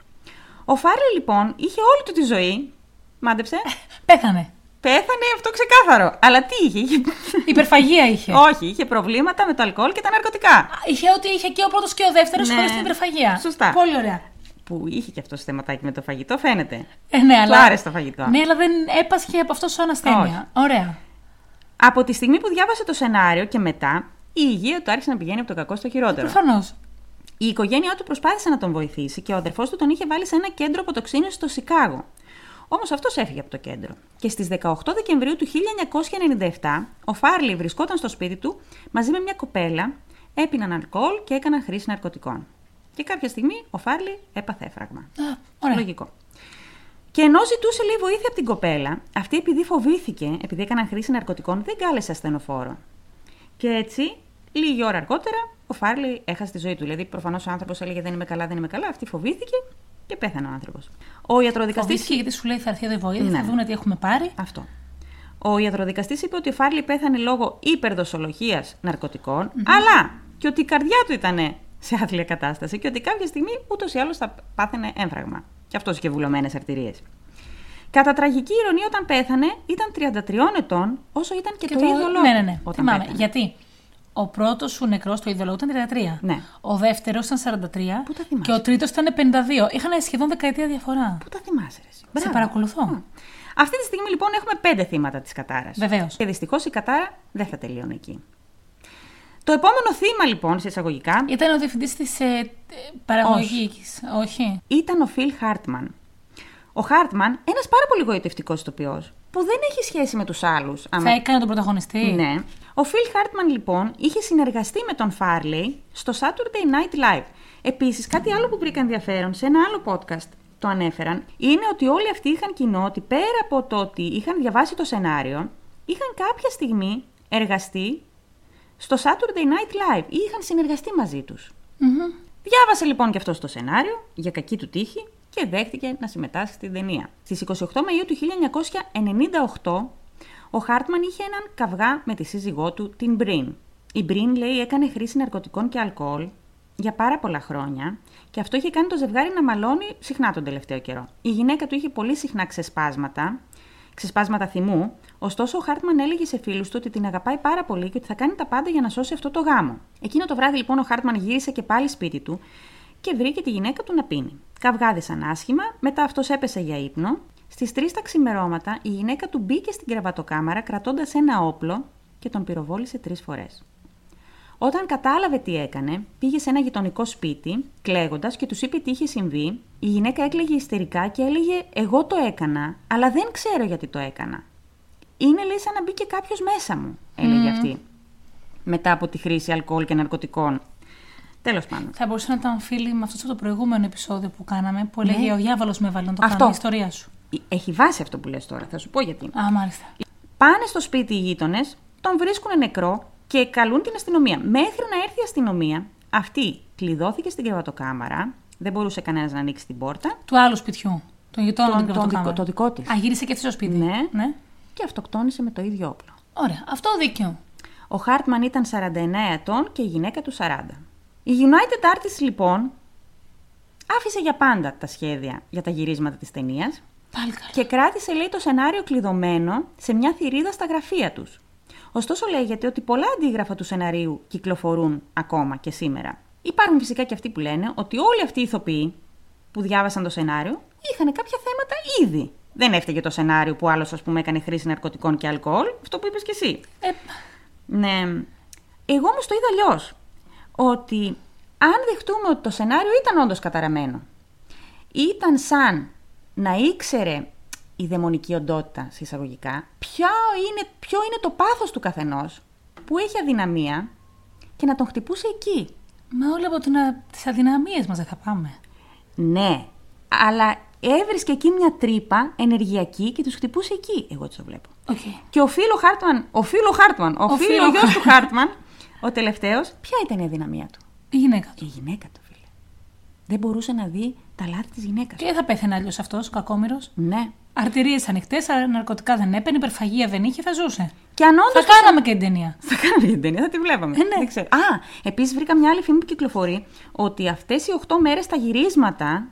Ο Φάρλε λοιπόν είχε όλη του τη ζωή. Μάντεψε. Πέθανε. Πέθανε αυτό ξεκάθαρο. Αλλά τι είχε, είχε... Υπερφαγία είχε. Όχι, είχε προβλήματα με το αλκοόλ και τα ναρκωτικά. Είχε ότι είχε και ο πρώτος και ο δεύτερος Ναι. χωρίς την υπερφαγία. Σωστά. Πολύ ωραία. Που είχε και αυτό θεματάκι με το φαγητό, φαίνεται. Ε, ναι, Του αλλά... άρεσε το φαγητό. Ναι, αλλά δεν έπασχε από αυτό σαν ασθένεια. Ωραία. Από τη στιγμή που διάβασε το σενάριο και μετά, η υγεία του άρχισε να πηγαίνει από το κακό στο χειρότερο. Προφανώς. Η οικογένειά του προσπάθησε να τον βοηθήσει και ο αδερφός του τον είχε βάλει σε ένα κέντρο αποτοξίνηση στο Σικάγο. Όμως αυτός έφυγε από το κέντρο. Και στις 18 Δεκεμβρίου του 1997, ο Φάρλι βρισκόταν στο σπίτι του μαζί με μια κοπέλα, έπιναν αλκοόλ και έκαναν χρήση ναρκωτικών. Και κάποια στιγμή ο Φάρλι έπαθε έφραγμα. Α, Ωραία. Λογικό. Και ενώ ζητούσε λίγο βοήθεια από την κοπέλα, αυτή επειδή φοβήθηκε, επειδή έκαναν χρήση ναρκωτικών, δεν κάλεσε ασθενοφόρο. Και έτσι, λίγη ώρα αργότερα, ο Φάρλι έχασε τη ζωή του. Δηλαδή, προφανώς ο άνθρωπος έλεγε Δεν είμαι καλά, δεν είμαι καλά. Αυτή φοβήθηκε και πέθανε ο άνθρωπος. Ο ιατροδικαστή. Φοβήθηκε γιατί σου λέει θα έρθει εδώ η βοήθεια, Ναι. θα δουν τι έχουμε πάρει. Αυτό. Ο ιατροδικαστής είπε ότι ο Φάρλι πέθανε λόγω υπερδοσολογίας ναρκωτικών, αλλά και ότι η καρδιά του ήταν σε άθλια κατάσταση και ότι κάποια στιγμή ούτως ή άλλως θα πάθαινε έμφραγμα. Και αυτός είχε βουλωμένες αρτηρίες. Κατά τραγική ηρωνία, όταν πέθανε, ήταν 33 ετών, όσο ήταν και, το, είδωλό Ναι, του ναι, ναι. όταν Θυμάμαι. πέθανε. Γιατί; Ο πρώτος σου νεκρός στο είδωλο ήταν 33. Ναι. Ο δεύτερος ήταν 43. Πού τα θυμάσαι; Και ο τρίτος ήταν 52. Είχαν σχεδόν δεκαετία διαφορά. Πού τα θυμάσαι, ρε, εσύ; Σε Μπράβο. παρακολουθώ. Μ. Αυτή τη στιγμή λοιπόν έχουμε πέντε θύματα της κατάρας. Βεβαίως. Και δυστυχώς η κατάρα δεν θα τελειώνει εκεί. Το επόμενο θύμα λοιπόν, σε εισαγωγικά, Ήταν ο διευθυντής της ε, παραγωγή. Όχι. ήταν ο Φιλ Χάρτμαν. Ο Χάρτμαν, ένας πάρα πολύ γοητευτικός ηθοποιός, που δεν έχει σχέση με τους άλλους. Θα έκανε τον πρωταγωνιστή. Ναι. Ο Φιλ Χάρτμαν, λοιπόν, είχε συνεργαστεί με τον Φάρλεϊ στο Saturday Night Live. Επίσης, κάτι άλλο που βρήκα ενδιαφέρον σε ένα άλλο podcast το ανέφεραν, είναι ότι όλοι αυτοί είχαν κοινό ότι πέρα από το ότι είχαν διαβάσει το σενάριο, είχαν κάποια στιγμή εργαστεί στο Saturday Night Live ή είχαν συνεργαστεί μαζί τους. Μμμ. Διάβασε λοιπόν και αυτός το σενάριο, για κακή του τύχη, και δέχτηκε να συμμετάσχει στην ταινία. Στις 28 Μαΐου του 1998, ο Χάρτμαν είχε έναν καυγά με τη σύζυγό του, την Μπριν. Η Μπριν, λέει, έκανε χρήση ναρκωτικών και αλκοόλ για πάρα πολλά χρόνια και αυτό είχε κάνει το ζευγάρι να μαλώνει συχνά τον τελευταίο καιρό. Η γυναίκα του είχε πολύ συχνά ξεσπάσματα, ξεσπάσματα θυμού, ωστόσο ο Χάρτμαν έλεγε σε φίλους του ότι την αγαπάει πάρα πολύ και ότι θα κάνει τα πάντα για να σώσει αυτό το γάμο. Εκείνο το βράδυ λοιπόν ο Χάρτμαν γύρισε και πάλι σπίτι του και βρήκε τη γυναίκα του να πίνει. Καυγάδισαν άσχημα, μετά αυτός έπεσε για ύπνο. Στις 3 τα ξημερώματα η γυναίκα του μπήκε στην κρεβατοκάμαρα κρατώντας ένα όπλο και τον πυροβόλησε τρεις φορές. Όταν κατάλαβε τι έκανε, πήγε σε ένα γειτονικό σπίτι, κλαίγοντας και τους είπε τι είχε συμβεί. Η γυναίκα έκλαιγε ιστερικά και έλεγε: Εγώ το έκανα, αλλά δεν ξέρω γιατί το έκανα. Είναι λέει σαν να μπήκε κάποιος μέσα μου, έλεγε αυτή. Μετά από τη χρήση αλκοόλ και ναρκωτικών. Τέλος πάντων. Θα μπορούσε να ήταν φίλοι με αυτό το προηγούμενο επεισόδιο που κάναμε, που έλεγε Ο διάβολος με έβαλε να το Ναι. Αυτό. κάνω, η ιστορία σου. Έχει βάση αυτό που λες τώρα, θα σου πω γιατί. Α, μάλιστα. Πάνε στο σπίτι οι γείτονες, τον βρίσκουν νεκρό και καλούν την αστυνομία. Μέχρι να έρθει η αστυνομία, αυτή κλειδώθηκε στην κρεβατοκάμαρα, δεν μπορούσε κανένας να ανοίξει την πόρτα. Του άλλου σπιτιού. Τον γειτόνα Τον- την τον κρεβατοκάμαρα. δικό- το δικό της. Α, γύρισε και αυτή στο σπίτι. Ναι. ναι. Και αυτοκτόνησε με το ίδιο όπλο. Ωραία. Αυτό δίκαιο. Ο Χάρτμαν ήταν 49 ετών και η γυναίκα του 40. Η United Artists λοιπόν άφησε για πάντα τα σχέδια για τα γυρίσματα της ταινίας Πάλι καλά. και κράτησε λέει το σενάριο κλειδωμένο σε μια θηρίδα στα γραφεία τους. Ωστόσο λέγεται ότι πολλά αντίγραφα του σεναρίου κυκλοφορούν ακόμα και σήμερα. Υπάρχουν φυσικά και αυτοί που λένε ότι όλοι αυτοί οι ηθοποιοί που διάβασαν το σενάριο είχαν κάποια θέματα ήδη. Δεν έφταιγε το σενάριο που άλλος ας πούμε έκανε χρήση ναρκωτικών και αλκοόλ, αυτό που είπες και εσύ. Ε, Ναι. Εγώ όμως το είδα αλλιώς. Ότι αν δεχτούμε ότι το σενάριο ήταν όντως καταραμένο, ήταν σαν να ήξερε η δαιμονική οντότητα, σε εισαγωγικά, ποιο είναι, ποιο είναι το πάθος του καθενός που έχει αδυναμία και να τον χτυπούσε εκεί. Μα όλοι από την, α- τις αδυναμίες μας δεν θα πάμε. Ναι, αλλά έβρισκε εκεί μια τρύπα ενεργειακή και τους χτυπούσε εκεί. Εγώ έτσι το βλέπω. Οκ. Και ο Φιλ Χάρτμαν, ο Φιλ Χάρτμαν, ο, Ο φίλο φίλο γιος του Χάρτμαν, ο τελευταίος, ποια ήταν η αδυναμία του; Η γυναίκα του. Η γυναίκα του, φίλε. Δεν μπορούσε να δει τα λάθη της γυναίκας. Και δεν θα πέθανε αλλιώς αυτός ο κακόμοιρος. Ναι. Αρτηρίες ανοιχτές, ναρκωτικά δεν έπαιρνε, υπερφαγία δεν είχε, θα ζούσε. Και αν Θα όντως κάναμε και την ταινία. Θα κάναμε την ταινία, θα τη βλέπαμε. Ε, ναι. Δεν ξέρω. Α, επίσης βρήκα μια άλλη φήμη που κυκλοφορεί ότι αυτές οι 8 μέρες τα γυρίσματα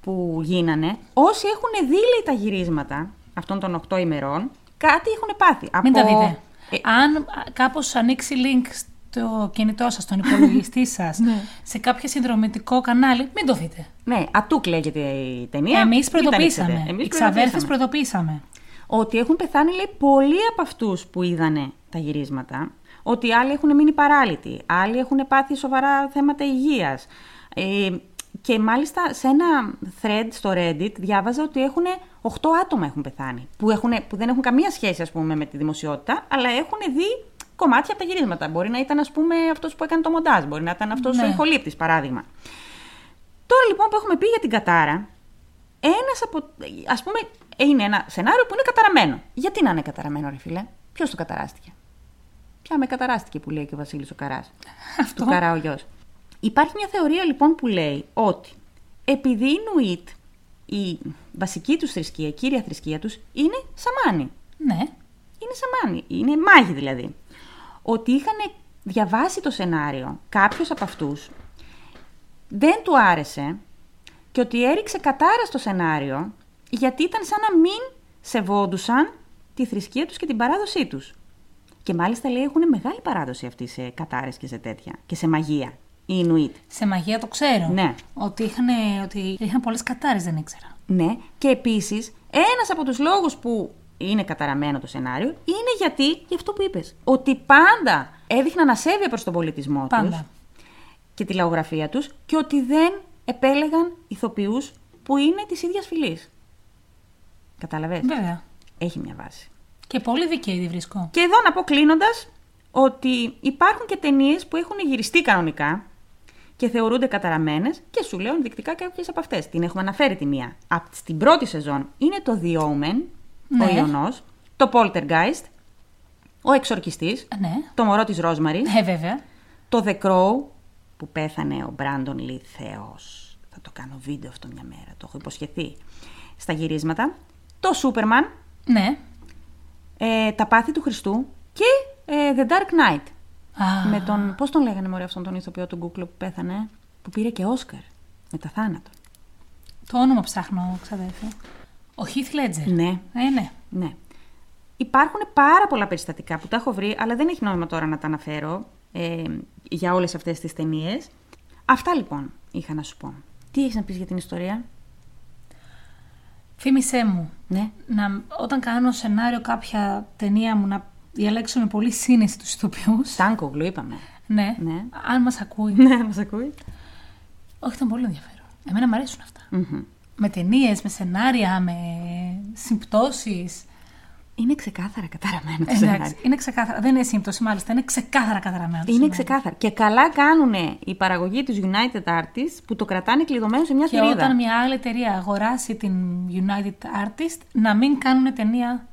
που γίνανε, όσοι έχουν δει λέει, τα γυρίσματα αυτών των 8 ημερών, κάτι έχουν πάθει. Μην τα Από- δείτε. Ε, Αν κάπως ανοίξει link στο κινητό σας, στον υπολογιστή σας, Ναι. σε κάποιο συνδρομητικό κανάλι, μην το δείτε. ναι, Ατούκ λέγεται η ταινία. Εμείς Μην τα προειδοποίησαμε. ανοίξετε. Εμείς Οι ξαδέρφε προειδοποίησαμε. προειδοποίησαμε. Ότι έχουν πεθάνει λέει, πολλοί από αυτούς που είδανε τα γυρίσματα. Ότι άλλοι έχουν μείνει παράλυτοι, άλλοι έχουν πάθει σοβαρά θέματα υγείας. Ε, και μάλιστα σε ένα thread στο Reddit διάβαζα ότι έχουν 8 άτομα έχουν πεθάνει. Που, έχουν, που δεν έχουν καμία σχέση ας πούμε, με τη δημοσιότητα, αλλά έχουν δει κομμάτια από τα γυρίσματα. Μπορεί να ήταν ας πούμε, αυτός που έκανε το μοντάζ, μπορεί να ήταν αυτός Ναι. ο ηχολήπτης παράδειγμα. Τώρα λοιπόν που έχουμε πει για την Κατάρα, ένας από. Α πούμε, είναι ένα σενάριο που είναι καταραμένο. Γιατί να είναι καταραμένο, ρε φίλε, Ποιος το καταράστηκε; Ποια με καταράστηκε που λέει και ο Βασίλης ο Καράς. Αυτό. Του Καρά ο γιος. Υπάρχει μια θεωρία λοιπόν που λέει ότι επειδή οι Νουίτ, η βασική τους θρησκεία, η κύρια θρησκεία τους, είναι σαμάνι. Ναι. Είναι σαμάνι, είναι μάγοι δηλαδή. Ότι είχαν διαβάσει το σενάριο κάποιος από αυτούς, δεν του άρεσε και ότι έριξε κατάρα στο σενάριο γιατί ήταν σαν να μην σεβόντουσαν τη θρησκεία τους και την παράδοσή τους. Και μάλιστα λέει έχουν μεγάλη παράδοση αυτή σε κατάρες και σε τέτοια και σε μαγεία. Οι Ινουίτ. Σε μαγεία το ξέρω. Ναι. Ότι είχαν, ότι είχαν πολλές κατάρες, δεν ήξερα. Ναι, και επίσης ένας από τους λόγους που είναι καταραμένο το σενάριο είναι γιατί, γι' αυτό που είπες, ότι πάντα έδειχναν ασέβεια προς τον πολιτισμό τους Πάντα. και τη λαογραφία τους και ότι δεν επέλεγαν ηθοποιούς που είναι της ίδιας φυλής. Κατάλαβε. Βέβαια. Έχει μια βάση. Και πολύ δικαίη τη βρίσκω. Και εδώ να πω κλείνοντας ότι υπάρχουν και ταινίες που έχουν γυριστεί κανονικά και θεωρούνται καταραμένες και σου λέω ενδεικτικά κάποιες από αυτές. Την έχουμε αναφέρει τη μία. Από την πρώτη σεζόν είναι το The Omen, Ναι. ο Ιωνός, το Poltergeist, ο Εξορκιστής, Ναι. το μωρό της Ρόσμαρης, Ε, βέβαια. το The Crow που πέθανε ο Μπράντον Λι Θεός. Θα το κάνω βίντεο αυτό μια μέρα, το έχω υποσχεθεί. Στα γυρίσματα. Το Superman, Ναι. ε, τα πάθη του Χριστού και ε, The Dark Knight. Α, Με τον, πώς τον λέγανε μωρέ αυτόν τον ηθοποιό του Γκούκλο που πέθανε, που πήρε και Όσκαρ με τα θάνατο. Το όνομα ψάχνω, ξαδέρφη. Ο Heath Ledger. Ναι, Ε, ναι. ναι. Υπάρχουν πάρα πολλά περιστατικά που τα έχω βρει, αλλά δεν έχει νόημα τώρα να τα αναφέρω ε, για όλες αυτές τις ταινίες. Αυτά λοιπόν είχα να σου πω. Τι έχεις να πεις για την ιστορία; Θύμησέ μου, Ναι. να, όταν κάνω σενάριο κάποια ταινία μου να διαλέξω με πολύ σύνεση τους ηθοποιούς. Στάνκογλου είπαμε. Ναι. Ναι. Αν μας ακούει. Ναι, μας ακούει. Όχι, ήταν πολύ ενδιαφέρον. Εμένα μου αρέσουν αυτά. Μμμ. Με ταινίες, με σενάρια, με συμπτώσεις. Είναι ξεκάθαρα καταραμένο το Εντάξει, σενάριο. είναι ξεκάθαρα. Δεν είναι σύμπτωση, μάλιστα. Είναι ξεκάθαρα καταραμένο. το Είναι σενάριο. ξεκάθαρα. Και καλά κάνουν η παραγωγή της United Artists που το κρατάνε κλειδωμένο σε μια Και θηρίδα. όταν μια άλλη εταιρεία αγοράσει την United Artist, να μην κάνουν ταινία.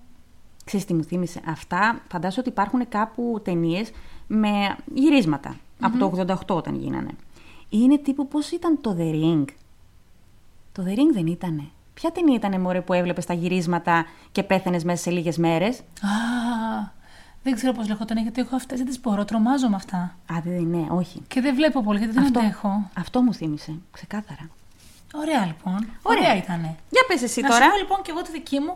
Ξέρεις τι μου θύμισε; Αυτά φαντάζομαι ότι υπάρχουν κάπου ταινίες με γυρισματα Από το 88 όταν γίνανε. Είναι τύπου πώς ήταν το The Ring; Το The Ring δεν ήτανε. Ποια ταινία ήτανε μωρέ που έβλεπες τα γυρίσματα και πέθανες μέσα σε λίγες μέρες; Α, δεν ξέρω πώς λεγόταν, γιατί έχω αυτέ, δεν τις μπορώ, τρομάζω με αυτά. Α, δεν ναι, όχι. Και δεν βλέπω πολύ, γιατί δεν Αυτό, αντέχω. αυτό μου θύμισε. Ξεκάθαρα. Ωραία λοιπόν. Ωραία. Ωραία, ήτανε. Για πες εσύ Να τώρα. σου πω λοιπόν και εγώ τη δική μου,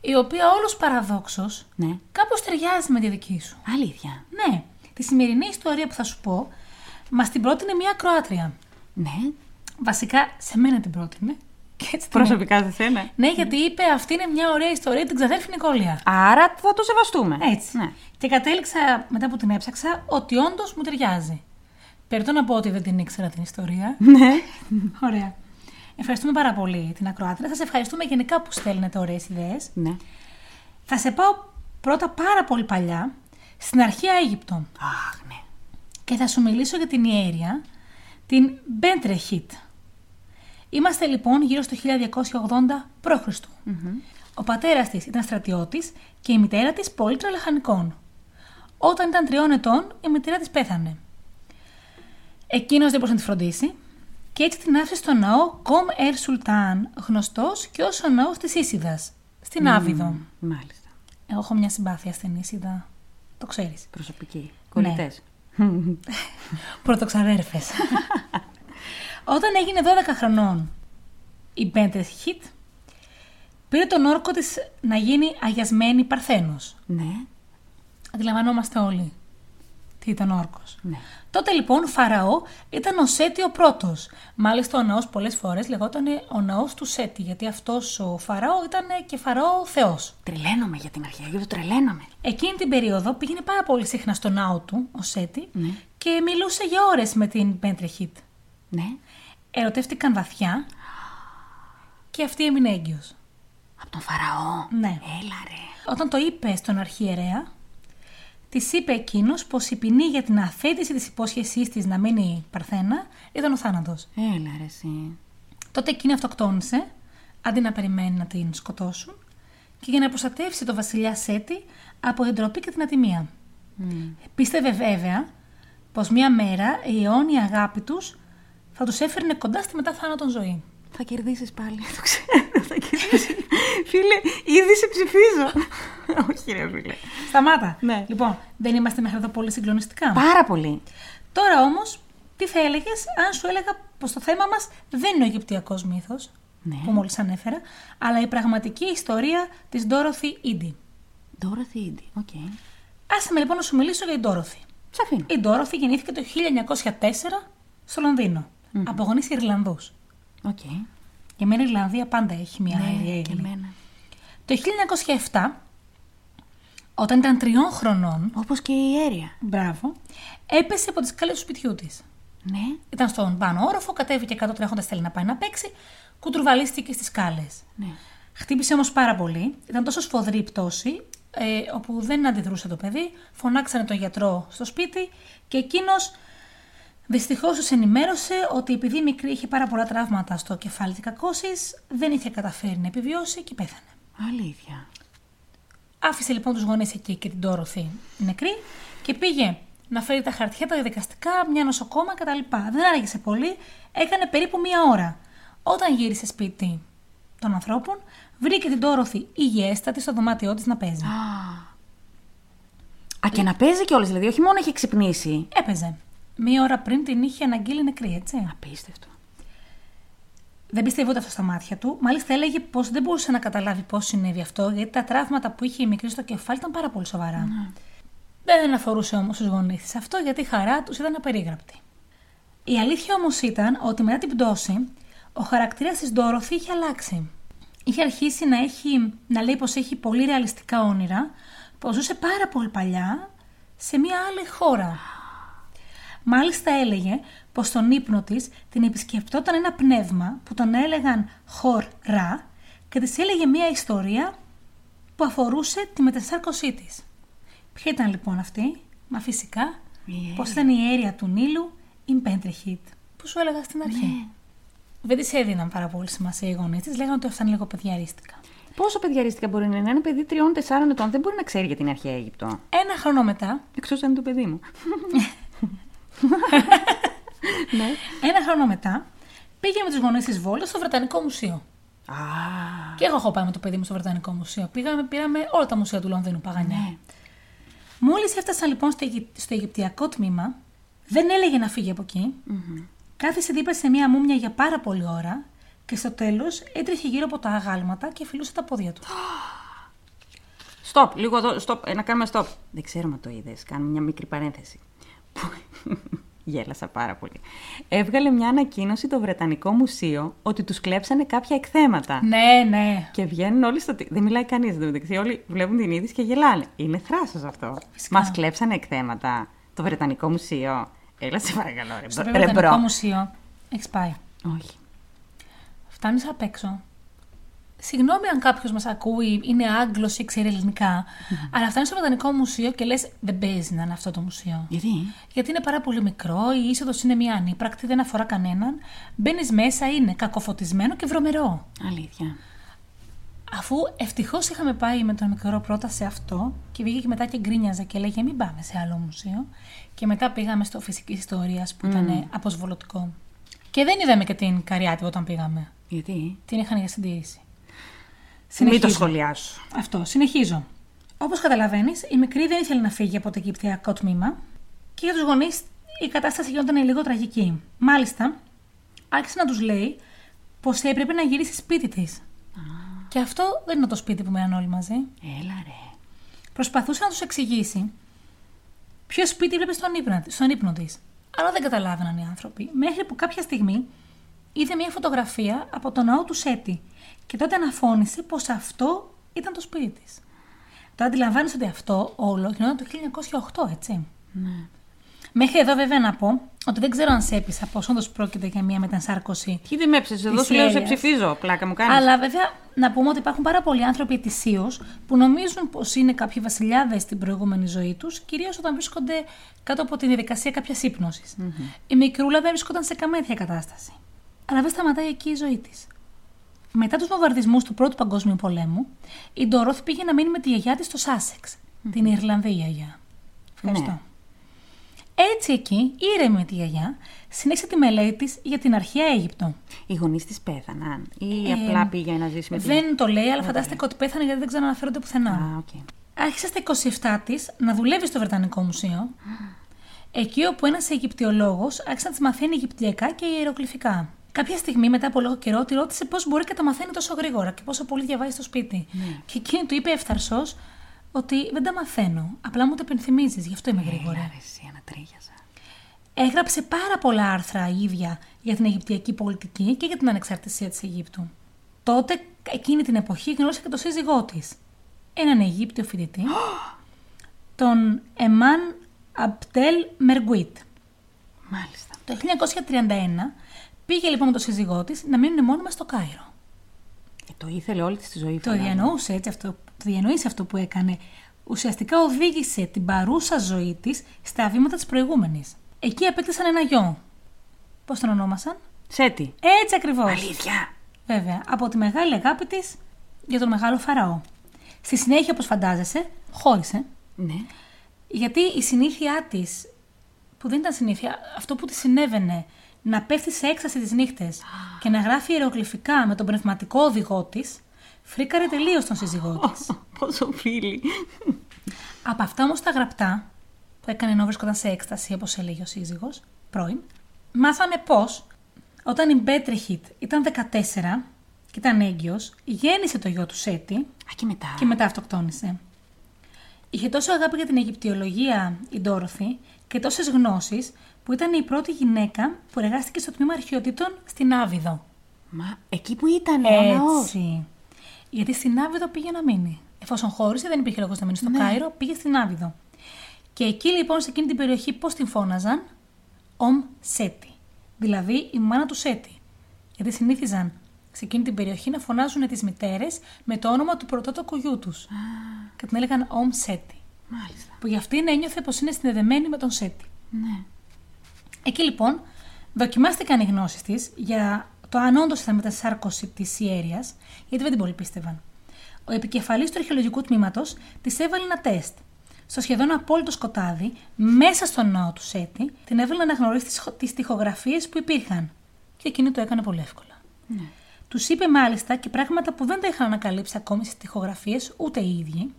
η οποία όλος παραδόξως Ναι. κάπως ταιριάζει με τη δική σου. Αλήθεια. Ναι, τη σημερινή ιστορία που θα σου πω, μας την πρότεινε μία Κροάτρια. Ναι. Βασικά, σε μένα την πρότεινε. Και έτσι την Προσωπικά σε σένα. Ναι, γιατί είπε αυτή είναι μια ωραία ιστορία την ξαδέρφη Νικόλια. Άρα θα το σεβαστούμε. Έτσι. Ναι. Και κατέληξα μετά που την έψαξα ότι όντως μου ταιριάζει. Περιτώ να πω ότι δεν την ήξερα την ιστορία. Ναι. Ωραία. Ευχαριστούμε πάρα πολύ την ακροάτρια. Σας ευχαριστούμε γενικά που στέλνετε ωραίες ιδέες. ναι. Θα σε πάω πρώτα πάρα πολύ παλιά, στην αρχαία Αίγυπτο. Αχ, ναι. Και θα σου μιλήσω για την ιέρια, την Μπέντρεχιτ. Είμαστε λοιπόν γύρω στο 1280 π.Χ. Ο πατέρας της ήταν στρατιώτης και η μητέρα της πόλητρα λαχανικών. Όταν ήταν τριών ετών, η μητέρα της πέθανε. Εκείνος δεν μπορούσε να τη φροντίσει και έτσι την άφησε στο ναό Κομ Ερ Σουλτάν, γνωστός και ως ο ναός της Ίσιδας, στην Άβυδο. Μάλιστα. Εγώ έχω μια συμπάθεια στην Ίσιδα, το ξέρεις. Προσωπική. Κολλητές. Πρωτοξαδέρφες. Όταν έγινε 12 χρονών η Μπέντες Χιτ, πήρε τον όρκο της να γίνει αγιασμένη παρθένος. ναι. Αντιλαμβανόμαστε όλοι τι ήταν ο όρκος. Ναι. Τότε λοιπόν Φαραώ ήταν ο Σέτι ο πρώτος. Μάλιστα ο ναός πολλές φορές λεγόταν ο ναός του Σέτι, γιατί αυτός ο Φαραώ ήταν και Φαραώ θεός. Τρελαίνομαι για την αρχαία, γιατί τρελαίνομαι. Εκείνη την περίοδο πήγαινε πάρα πολύ συχνά στο ναό του, ο Σέτι, και μιλούσε για ώρες με την Πέντρεχιτ. Ναι. Ερωτεύτηκαν βαθιά και αυτή έμεινε έγκυος. Από τον Φαραώ. Ναι. Έλα ρε. Όταν το είπε στον αρχιερέα, της είπε εκείνος πως η ποινή για την αθέτηση της υπόσχεσής της να μείνει παρθένα ήταν ο θάνατος. Έλα ρε εσύ. Τότε εκείνη αυτοκτόνησε, αντί να περιμένει να την σκοτώσουν, και για να προστατεύσει τον βασιλιά Σέτη από την τροπή και την ατιμία. Πίστευε βέβαια πως μια μέρα η αιώνια αγάπη τους θα τους έφερνε κοντά στη μετά θάνατον ζωή. Θα κερδίσεις πάλι. Το ξέρω. Θα κερδίσεις. φίλε, ήδη σε ψηφίζω. Όχι, ρε φίλε. Σταμάτα. Ναι. Λοιπόν, δεν είμαστε μέχρι εδώ πολύ συγκλονιστικά. Πάρα πολύ. Τώρα όμως, τι θα έλεγες αν σου έλεγα πως το θέμα μας δεν είναι ο Αιγυπτιακός μύθος, Ναι. που μόλις ανέφερα, αλλά η πραγματική ιστορία της Dorothy Eady. Dorothy Eady. Οκ. Άσε με λοιπόν να σου μιλήσω για την Dorothy. Σ' αφήνω. Η Dorothy γεννήθηκε το 1904 στο Λονδίνο, από γονείς Ιρλανδούς. Οκ. Για μένα η Ιρλανδία πάντα έχει μια αέρια Ναι, και αίγλη. εμένα. Το 1907, όταν ήταν τριών χρονών, Όπως και η Έρια. μπράβο, έπεσε από τις σκάλες του σπιτιού της. Ναι. Ήταν στον πάνω όροφο, κατέβηκε κάτω τρέχοντας θέλει να πάει να παίξει, κουτρουβαλίστηκε στις σκάλες. Ναι. Χτύπησε όμως πάρα πολύ. Ήταν τόσο σφοδρή η πτώση, ε, όπου δεν αντιδρούσε το παιδί. Φωνάξανε τον γιατρό στο σπίτι και εκείνος δυστυχώς τους ενημέρωσε ότι επειδή η μικρή είχε πάρα πολλά τραύματα στο κεφάλι της κακώσης, δεν είχε καταφέρει να επιβιώσει και πέθανε. Αλήθεια. Άφησε λοιπόν τους γονείς εκεί και την Τόροθη νεκρή και πήγε να φέρει τα χαρτιά, τα διαδικαστικά, μια νοσοκόμα κτλ. Δεν άργησε πολύ, έκανε περίπου μία ώρα. Όταν γύρισε σπίτι των ανθρώπων, βρήκε την Τόροθη υγιέστατη στο δωμάτιό της να παίζει. Α, και να παίζει κιόλας, δηλαδή, όχι μόνο έχει ξυπνήσει. Έπαιζε. Μία ώρα πριν την είχε αναγγείλει νεκρή, έτσι. Απίστευτο. Δεν πιστεύω ούτε αυτό στα μάτια του. Μάλιστα έλεγε πως δεν μπορούσε να καταλάβει πώς συνέβη αυτό, γιατί τα τραύματα που είχε η μικρή στο κεφάλι ήταν πάρα πολύ σοβαρά. Δεν αφορούσε όμως τους γονείς της αυτό, γιατί η χαρά τους ήταν απερίγραπτη. Η αλήθεια όμως ήταν ότι μετά την πτώση, ο χαρακτήρας της Ντόροθι είχε αλλάξει. Είχε αρχίσει να, έχει, να λέει πως έχει πολύ ρεαλιστικά όνειρα, πως ζούσε πάρα πολύ παλιά σε μια άλλη χώρα. Μάλιστα έλεγε πως στον ύπνο της την επισκεπτόταν ένα πνεύμα που τον έλεγαν Χορ Ρα και της έλεγε μια ιστορία που αφορούσε τη μετασάρκωσή της. Ποια ήταν λοιπόν αυτή, μα φυσικά, Η Έρια. πως ήταν η αίρια του Νείλου, η Μπέντρεχιτ, που σου έλεγα στην αρχή. Ναι. Δεν της έδιναν πάρα πολύ σημασία οι γονείς της, λέγανε ότι αυτά είναι λίγο παιδιαρίστικα. Πόσο παιδιαρίστικα μπορεί να είναι; Ένα παιδί τριών-τεσσάρων ετών, δεν μπορεί να ξέρει για την αρχαία Αίγυπτο. Ένα χρόνο μετά, Εκτός αν είναι το παιδί μου. ναι. ένα χρόνο μετά, πήγε με τους γονείς της Βόλτα στο Βρετανικό Μουσείο. Α, Και εγώ έχω πάει με το παιδί μου στο Βρετανικό Μουσείο. Πήγαμε, πήραμε όλα τα μουσεία του Λονδίνου παγανιά. ναι. Μόλις έφτασαν λοιπόν στο, Αιγυ- στο Αιγυπτιακό τμήμα, δεν έλεγε να φύγει από εκεί. Κάθισε δίπλα σε μία μούμια για πάρα πολλή ώρα και στο τέλος έτρεχε γύρω από τα αγάλματα και φιλούσε τα πόδια του. Stop, λίγο εδώ, stop, ε, να κάνουμε stop. Δεν ξέρουμε αν το είδες. Κάνουμε μια μικρή παρένθεση. Γέλασα πάρα πολύ. Έβγαλε μια ανακοίνωση το Βρετανικό Μουσείο ότι τους κλέψανε κάποια εκθέματα. ναι, ναι. Και βγαίνουν όλοι στο. τι- Δεν μιλάει κανείς εδώ μεταξύ. Όλοι βλέπουν την είδηση και γελάνε. Είναι θράσος αυτό. Φυσικά. Μας κλέψανε εκθέματα. Το Βρετανικό Μουσείο. Έλα, σε παρακαλώ. Ρε, Στο μπρο- Βρετανικό ρε, bro. Μουσείο έχεις πάει. Όχι. Φτάνεις απ' έξω. Συγγνώμη αν κάποιος μας ακούει, είναι Άγγλος ή ξέρει ελληνικά, αλλά φτάνει στο Βρετανικό Μουσείο και λες: Δεν παίζει να είναι αυτό το μουσείο. Γιατί; Γιατί είναι πάρα πολύ μικρό, η είσοδος είναι μια ανύπαρκτη, δεν αφορά κανέναν. Μπαίνεις μέσα, είναι κακοφωτισμένο και βρωμερό. Αλήθεια. Αφού ευτυχώς είχαμε πάει με τον μικρό πρώτα σε αυτό και βγήκε και μετά και γκρίνιαζε και λέγε μην πάμε σε άλλο μουσείο. Και μετά πήγαμε στο φυσική ιστορίας που ήταν αποσβολωτικό. Και δεν είδαμε και την Καριάτη όταν πήγαμε. Γιατί; Την είχαν για συντήρηση. Μην το Συνεχίζω. σχολιάσω. Αυτό, συνεχίζω. Όπως καταλαβαίνεις, η μικρή δεν ήθελε να φύγει από το Αιγυπτιακό τμήμα και για τους γονείς η κατάσταση γινόταν λίγο τραγική. Μάλιστα, άρχισε να τους λέει πως έπρεπε να γυρίσει σπίτι της. Και αυτό δεν είναι το σπίτι που μέναν όλοι μαζί. Έλα ρε. Προσπαθούσε να τους εξηγήσει ποιο σπίτι βλέπει στον ύπνο, στον ύπνο της. Αλλά δεν καταλάβαιναν οι άνθρωποι. Μέχρι που κάποια στιγμή είδε μια φωτογραφία από το ναό του Σέτη. Και τότε αναφώνησε πως αυτό ήταν το σπίτι της. Τώρα αντιλαμβάνεσαι ότι αυτό όλο γινόταν το 1908, έτσι. Ναι. Μέχρι εδώ βέβαια να πω ότι δεν ξέρω αν σε έπεισα πως όντως πρόκειται για μια μετανσάρκωση Τι δεν με έψεσαι, εδώ Της σου λέω σε Λέριας. ψηφίζω. Πλάκα μου κάνεις. αλλά βέβαια να πούμε ότι υπάρχουν πάρα πολλοί άνθρωποι ετησίως που νομίζουν πως είναι κάποιοι βασιλιάδες στην προηγούμενη ζωή τους, κυρίως όταν βρίσκονται κάτω από τη διαδικασία κάποιας Η μικρούλα δεν βρισκόταν σε καμία τέτοια κατάσταση. Αλλά δεν σταματάει εκεί η ζωή της. Μετά τους βομβαρδισμούς του Πρώτου Παγκόσμιου Πολέμου, η Ντόροθι πήγε να μείνει με τη γιαγιά της στο Σάσεξ την Ιρλανδή γιαγιά. Ευχαριστώ. Ναι. Έτσι εκεί, ήρεμη με τη γιαγιά, συνέχισε τη μελέτη της για την αρχαία Αίγυπτο. Οι γονείς της πέθαναν ή Ε, απλά πήγε να ζήσει με την. Δεν το λέει, αλλά φαντάστηκα ότι πέθανε γιατί δεν ξαναναφέρονται πουθενά. Α, οκ. Άρχισε στα 27 της να δουλεύει στο Βρετανικό Μουσείο. Εκεί όπου ένας Αιγυπτιολόγος άρχισε να της μαθαίνει Αιγυπτιακά και ιερογλυφικά. Κάποια στιγμή μετά από λίγο καιρό τη ρώτησε πώς μπορεί και τα μαθαίνει τόσο γρήγορα και πόσο πολύ διαβάζει στο σπίτι. Και εκείνη του είπε ευθαρσώ ότι δεν τα μαθαίνω. Απλά μου τα υπενθυμίζεις, γι' αυτό είμαι γρήγορα. Έλα ρε, εσύ ανατρίγιαζα. Έγραψε πάρα πολλά άρθρα η ίδια για την Αιγυπτιακή πολιτική και για την ανεξαρτησία της Αιγύπτου. Τότε, εκείνη την εποχή, γνώρισε και τον σύζυγό της. Έναν Αιγύπτιο φοιτητή, τον Εμάν Απτέλ Μεργουίτ. Μάλιστα. Το 1931 πήγε λοιπόν με τον σύζυγό της να μείνουν μόνιμα στο Κάιρο. Ε, το ήθελε όλη της τη ζωή. Το φαντάζομαι. διανοούσε έτσι αυτό, το διανοείσαι αυτό που έκανε. Ουσιαστικά οδήγησε την παρούσα ζωή της στα βήματα της προηγούμενης. Εκεί απέκτησαν ένα γιο. Πώς τον ονόμασαν; Σέτι. Έτσι ακριβώς. Αλήθεια. Βέβαια, από τη μεγάλη αγάπη της για τον μεγάλο Φαραώ. Στη συνέχεια, όπως φαντάζεσαι, χώρισε. Ναι. Γιατί η συνήθειά της, που δεν ήταν συνήθεια, αυτό που της συνέβαινε, να πέφτει σε έκσταση τις νύχτες και να γράφει ιερογλυφικά με τον πνευματικό οδηγό της, φρίκαρε τελείως τον σύζυγό της. Πόσο φίλοι. Από αυτά όμως τα γραπτά που έκανε ενώ βρίσκονταν σε έκσταση, όπως έλεγε ο σύζυγος, πρώην, μάθαμε πως όταν η Μπεντρεσίτ ήταν 14 και ήταν έγκυος, γέννησε το γιο του Σέτι Α, και μετά. και μετά αυτοκτόνησε. Είχε τόσο αγάπη για την Αιγυπτιολογία η Ντόροθι και τόσες γνώσεις που ήταν η πρώτη γυναίκα που εργάστηκε στο τμήμα αρχαιοτήτων στην Άβυδο. Μα εκεί που ήταν ο ναός. Έτσι. Γιατί στην Άβυδο πήγε να μείνει. Εφόσον χώρισε, δεν υπήρχε λόγος να μείνει στο Ναι. Κάιρο, πήγε στην Άβυδο. Και εκεί λοιπόν, σε εκείνη την περιοχή, πώς την φώναζαν, Ομ Σέτι. Δηλαδή η μάνα του Σέτι. Γιατί συνήθιζαν σε εκείνη την περιοχή να φωνάζουν τις μητέρες με το όνομα του πρωτότοκου γιού τους. Και την έλεγαν Ομ Σέτι. Μάλιστα. Που για αυτήν ένιωθε πως είναι συνδεδεμένη με τον Σέτι. Ναι. Εκεί λοιπόν δοκιμάστηκαν οι γνώσεις της για το αν όντως ήταν μετασάρκωση της ιέρια, γιατί δεν την πολύ πίστευαν. Ο επικεφαλής του αρχαιολογικού τμήματος της έβαλε ένα τεστ. Στο σχεδόν απόλυτο σκοτάδι, μέσα στον ναό του Σέτι, την έβαλε να αναγνωρίσει τις τοιχογραφίε που υπήρχαν. Και εκείνη το έκανε πολύ εύκολα. Ναι. Τους είπε μάλιστα και πράγματα που δεν τα είχαν ανακαλύψει ακόμη στις τοιχογραφίε ούτε οι ίδιοι,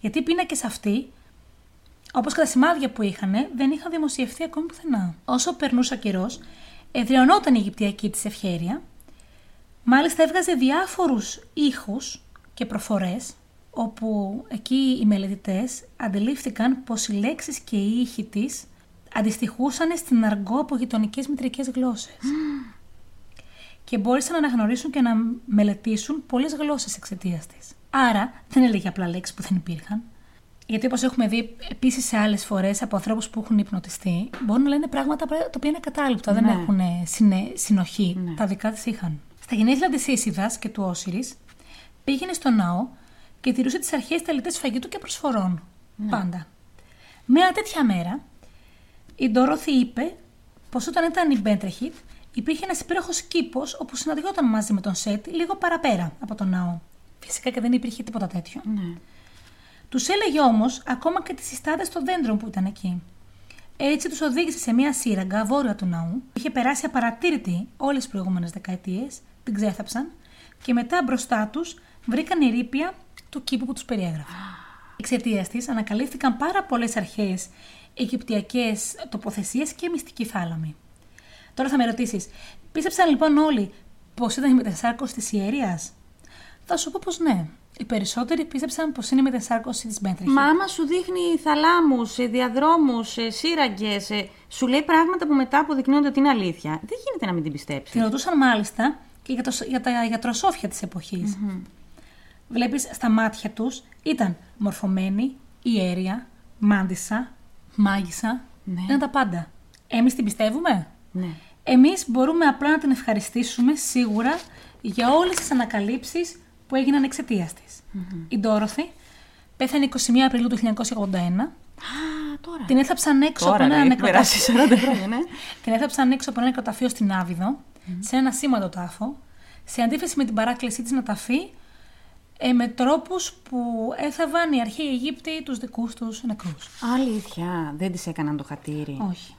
γιατί οι πίνακες αυτοί Όπως και τα σημάδια που είχαν, δεν είχαν δημοσιευθεί ακόμη πουθενά. Όσο περνούσε ο καιρός, εδραιωνόταν η Αιγυπτιακή της ευχέρεια. Μάλιστα έβγαζε διάφορους ήχους και προφορές, όπου εκεί οι μελετητές αντιλήφθηκαν πως οι λέξεις και οι ήχοι της αντιστοιχούσαν στην αργό από γειτονικές μητρικές γλώσσες. Και μπόρεσαν να αναγνωρίσουν και να μελετήσουν πολλές γλώσσες εξαιτίας της. Άρα δεν έλεγε απλά λέξεις που δεν υπήρχαν. Γιατί όπως έχουμε δει επίσης σε άλλες φορές από ανθρώπους που έχουν υπνοτιστεί, μπορούν να λένε πράγματα τα οποία είναι κατάληπτα, δεν Ναι. έχουν συνε- συνοχή. Τα δικά τη είχαν. Στα γενέθλια της Ίσιδας και του Όσυρης, πήγαινε στο ναό και τηρούσε τις αρχαίες τελετές φαγητού και προσφορών. Πάντα. Μια τέτοια μέρα, η Ντόροθι είπε πως όταν ήταν η Μπέντρεχιτ, υπήρχε ένας υπέροχος κήπος όπου συναντιόταν μαζί με τον Σέτ λίγο παραπέρα από τον ναό. Φυσικά και δεν υπήρχε τίποτα τέτοιο. Ναι. Τους έλεγε όμως ακόμα και τις συστάδε των δέντρων που ήταν εκεί. Έτσι τους οδήγησε σε μια σύραγγα βόρεια του ναού. Είχε περάσει απαρατήρητη όλες τις προηγούμενες δεκαετίες, την ξέθαψαν και μετά μπροστά τους βρήκαν η ρήπια του κήπου που τους περιέγραφε. Εξαιτίας της ανακαλύφθηκαν πάρα πολλές αρχαίες Αιγυπτιακές τοποθεσίες και μυστική θάλαμη. Τώρα θα με ρωτήσεις, πίστεψαν λοιπόν όλοι πως ήταν η μετασάρκωση της ιερίας; Θα σου πω πως ναι. Οι περισσότεροι πίστεψαν πως είναι η μετασάρκωση της Μπέντρεχη. Μα άμα σου δείχνει θαλάμους, ε, διαδρόμους, ε, σύραγγες, ε, σου λέει πράγματα που μετά αποδεικνύονται ότι είναι αλήθεια. Δεν γίνεται να μην την πιστέψεις. Την ρωτούσαν μάλιστα και για, το, για τα γιατροσόφια της εποχής. Βλέπεις στα μάτια τους ήταν μορφωμένη, ιέρια, μάντισα, μάγισσα. Ναι. Είναι τα πάντα. Εμείς την πιστεύουμε; Ναι. Εμείς μπορούμε απλά να την ευχαριστήσουμε σίγουρα για όλες τις ανακαλύψεις που έγιναν εξαιτίας της. Η Ντόροθι πέθανε 21 Απριλίου του 1981. Α, τώρα. Την έθαψαν έξω Τώρα, από ένα ρε, έχει νεκροταφείο. περάσει 40 χρόνια, ναι. Την έθαψαν έξω από ένα νεκροταφείο στην Άβυδο, σε ένα σήμαντο τάφο, σε αντίθεση με την παράκλησή της να ταφεί ε, με τρόπους που έθαβαν οι αρχαίοι Αιγύπτιοι τους δικούς τους νεκρούς. Αλήθεια, δεν της έκαναν το χατήρι. Όχι.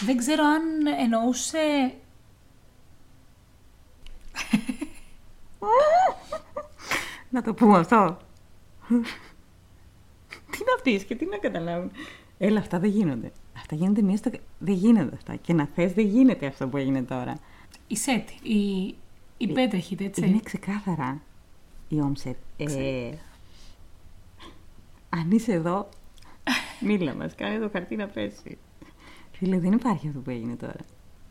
Δεν ξέρω αν εννοούσε... Να το πούμε αυτό. τι να πεις και τι να καταλάβουν; Έλα, αυτά δεν γίνονται. Αυτά γίνονται μία στο... Δεν γίνονται αυτά. Και να θες δεν γίνεται αυτό που έγινε τώρα. Η Σέτη, η, η Πέτρεχιτ, έτσι. Είναι ξεκάθαρα η Όμσετ. Ε, αν είσαι εδώ, μίλα μας, κάνε το χαρτί να πέσει. Φίλε, δεν υπάρχει αυτό που έγινε τώρα.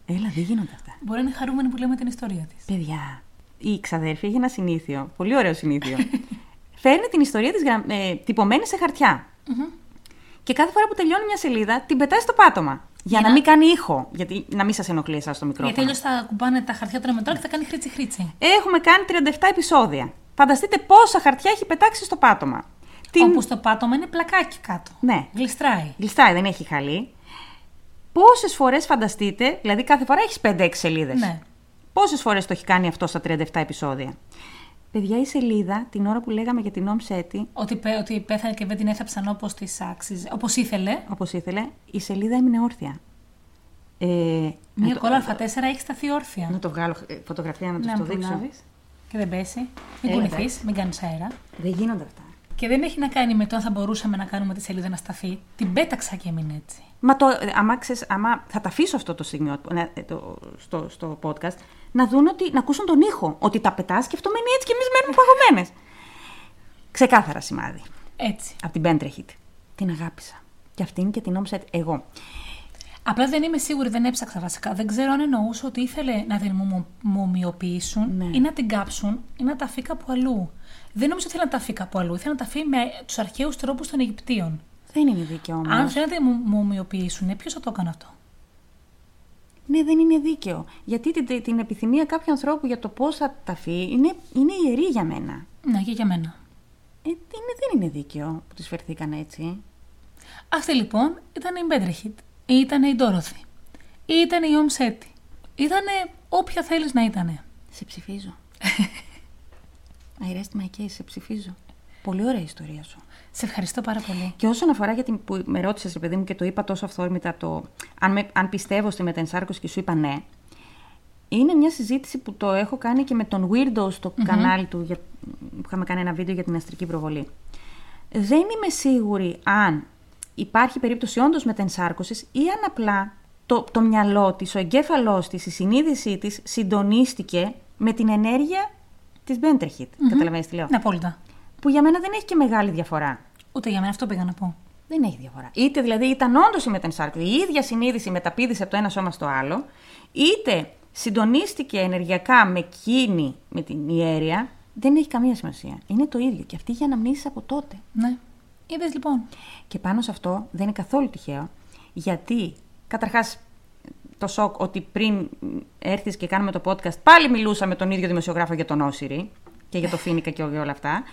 Έλα, δεν γίνονται αυτά. Μπορεί να είναι χαρούμενη που λέμε την ιστορία της. Παιδιά, η ξαδέρφη έχει ένα συνήθειο, πολύ ωραίο συνήθειο. Φέρνει την ιστορία της γρα... ε, τυπωμένη σε χαρτιά. Και κάθε φορά που τελειώνει μια σελίδα, την πετάει στο πάτωμα. Για, να... να- μην κάνει ήχο. Γιατί να μην σας ενοχλεί εσάς το μικρόφωνο. Γιατί αλλιώ θα κουμπάνε τα χαρτιά τώρα μετρό και θα κάνει χρήτσι χρήτσι. Έχουμε κάνει 37 επεισόδια. Φανταστείτε πόσα χαρτιά έχει πετάξει στο πάτωμα. Την... Όπου στο πάτωμα είναι πλακάκι κάτω. Ναι. Γλιστράει. Γλιστάει, δεν έχει χαλί. Πόσες φορές φανταστείτε, δηλαδή κάθε φορά έχεις 5-6 σελίδες. Ναι. Πόσες φορές το έχει κάνει αυτό στα 37 επεισόδια; Παιδιά, η σελίδα, την ώρα που λέγαμε για την Ομσέτη, Ότι, πέ- ότι πέθανε και δεν την έθαψαν όπως της άξιζε. Όπως ήθελε. όπως ήθελε, η σελίδα έμεινε όρθια. Ε, Μία να, το, κόλλα Α4 έχει σταθεί όρθια. να το βγάλω ε, φωτογραφία να το να το μου δείξω. προλάβεις. Και δεν πέσει. Μην Έλα, κουνηθείς, μην κάνεις αέρα. Δεν γίνονται αυτά. Και δεν έχει να κάνει με το αν θα μπορούσαμε να κάνουμε τη σελίδα να σταθεί. Την πέταξα και έμεινε έτσι. Μα το, ε, άμα, ξέρεις, άμα θα τα αφήσω αυτό το σημείο να- ε, το, στο, στο podcast, να δουν ότι, να ακούσουν τον ήχο. Ότι τα πετάς και αυτό μένει έτσι και εμείς μένουμε παγωμένες. Ξεκάθαρα σημάδι. Έτσι. Από την Πέντρεχιτ. Την αγάπησα. Και αυτήν και την όμψα εγώ. Απλά δεν είμαι σίγουρη, δεν έψαξα βασικά. Δεν ξέρω αν εννοούσε ότι ήθελε να την μουμο- μουμιοποιήσουν Ναι. ή να την κάψουν ή να τα φύγει κάπου αλλού. Δεν νομίζω ότι ήθελε να τα φύγει κάπου αλλού. Ήθελε να τα φύγει με τους αρχαίους τρόπους των Αιγυπτίων. Δεν είναι δίκαιο όμως. Αν θέλει να την μου- μουμιοποιήσουν, ποιος θα το έκανε αυτό; Ναι, δεν είναι δίκαιο. Γιατί την, την επιθυμία κάποιου ανθρώπου για το πώς θα ταφεί είναι, είναι ιερή για μένα. Ναι, και για μένα. Ε, είναι, δεν είναι δίκαιο που τις φερθήκαν έτσι. Αυτή λοιπόν ήταν η Μπέντρεχιτ, ή ήταν η Ντόροθι, ή ήταν η Ομσέτη. Ήτανε όποια θέλεις να ήτανε. Σε ψηφίζω. I rest my case, σε ψηφίζω. Πολύ ωραία η ιστορία σου. Σε ευχαριστώ πάρα πολύ. Και όσον αφορά για την που με ρώτησες, ρε παιδί μου, και το είπα τόσο αυθόρμητα, το, αν, με, αν πιστεύω στη μετενσάρκωση και σου είπα ναι, είναι μια συζήτηση που το έχω κάνει και με τον Weirdo στο κανάλι του, για, που είχαμε κάνει ένα βίντεο για την αστρική προβολή. Δεν είμαι σίγουρη αν υπάρχει περίπτωση όντως μετενσάρκωσης ή αν απλά το, το μυαλό της, ο εγκέφαλός της, η συνείδησή της συντονίστηκε με την ενέργεια της Μπέντρεχιτ. Καταλαβαίνεις τι λέω; Ναι, απόλυτα. Που για μένα δεν έχει και μεγάλη διαφορά. Ούτε για μένα αυτό πήγα να πω. Δεν έχει διαφορά. Είτε δηλαδή ήταν όντως η μετενσάρκωση, η ίδια συνείδηση μεταπίδησε από το ένα σώμα στο άλλο, είτε συντονίστηκε ενεργειακά με εκείνη, με την ιέρια, δεν έχει καμία σημασία. Είναι το ίδιο. Και αυτή για αναμνήσεις από τότε. Ναι. Είδε λοιπόν. Και πάνω σε αυτό δεν είναι καθόλου τυχαίο, γιατί καταρχάς το σοκ ότι πριν έρθεις και κάνουμε το podcast πάλι μιλούσα με τον ίδιο δημοσιογράφο για τον Όσυρη και για το Φίνικα και όλα αυτά.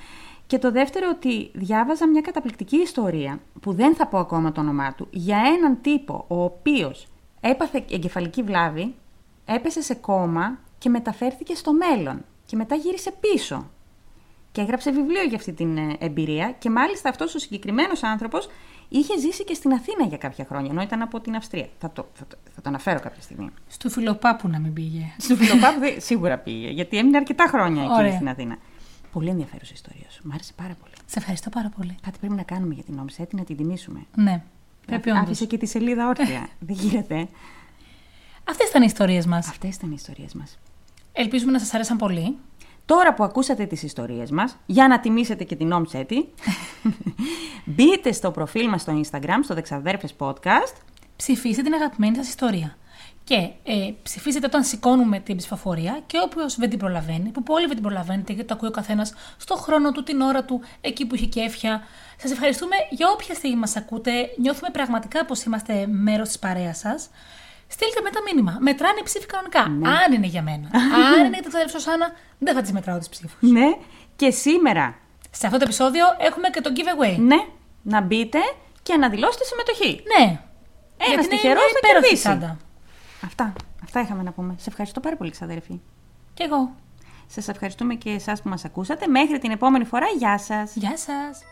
Και το δεύτερο ότι διάβαζα μια καταπληκτική ιστορία, που δεν θα πω ακόμα το όνομά του, για έναν τύπο ο οποίος έπαθε εγκεφαλική βλάβη, έπεσε σε κόμμα και μεταφέρθηκε στο μέλλον και μετά γύρισε πίσω. Και έγραψε βιβλίο για αυτή την ε, εμπειρία και μάλιστα αυτός ο συγκεκριμένος άνθρωπος είχε ζήσει και στην Αθήνα για κάποια χρόνια, ενώ ήταν από την Αυστρία. Θα το, θα το, θα το αναφέρω κάποια στιγμή. Στου φιλοπάπου να μην πήγε. Στου φιλοπάπου σίγουρα πήγε, γιατί έμεινε αρκετά χρόνια εκεί στην Αθήνα. Πολύ ενδιαφέρουσα ιστορία σου. Μ' άρεσε πάρα πολύ. Σε ευχαριστώ πάρα πολύ. Κάτι πρέπει να κάνουμε για την Όμσέτη, να την τιμήσουμε. Ναι. Πρέπει όντως. Άφησε και τη σελίδα όρθια. Δεν γίνεται. Αυτές ήταν οι ιστορίες μας. Αυτές ήταν οι ιστορίες μας. Ελπίζουμε να σας άρεσαν πολύ. Τώρα που ακούσατε τις ιστορίες μας, για να τιμήσετε και την Όμψέτη, μπείτε στο προφίλ μας στο Instagram, στο Δεξαδέρφες Podcast. Ψηφίστε την αγαπημένη σας ιστορία. Και ε, ψηφίζετε όταν σηκώνουμε την ψηφοφορία και όποιος δεν την προλαβαίνει, που πολύ δεν την προλαβαίνετε, γιατί το ακούει ο καθένας στο χρόνο του, την ώρα του, εκεί που έχει κέφια. Σας ευχαριστούμε για όποια στιγμή μας ακούτε. Νιώθουμε πραγματικά πως είμαστε μέρος της παρέας σας. Στείλτε με τα μήνυμα. Μετράνε οι ψήφοι κανονικά. Ναι. Αν είναι για μένα. Αν είναι για την ξαδέρφη Σωσάνα, δεν θα τις μετράω τις ψήφους. Ναι. Και σήμερα. Σε αυτό το επεισόδιο έχουμε και το giveaway. Ναι. Να μπείτε και να δηλώσετε συμμετοχή. Ναι. Ένα τυχερό θα κερδίσει. Πάντα. Αυτά. Αυτά είχαμε να πούμε. Σε ευχαριστώ πάρα πολύ, ξαδέρφη. Κι εγώ. Σας ευχαριστούμε και εσάς που μας ακούσατε. Μέχρι την επόμενη φορά, γεια σας. Γεια σας.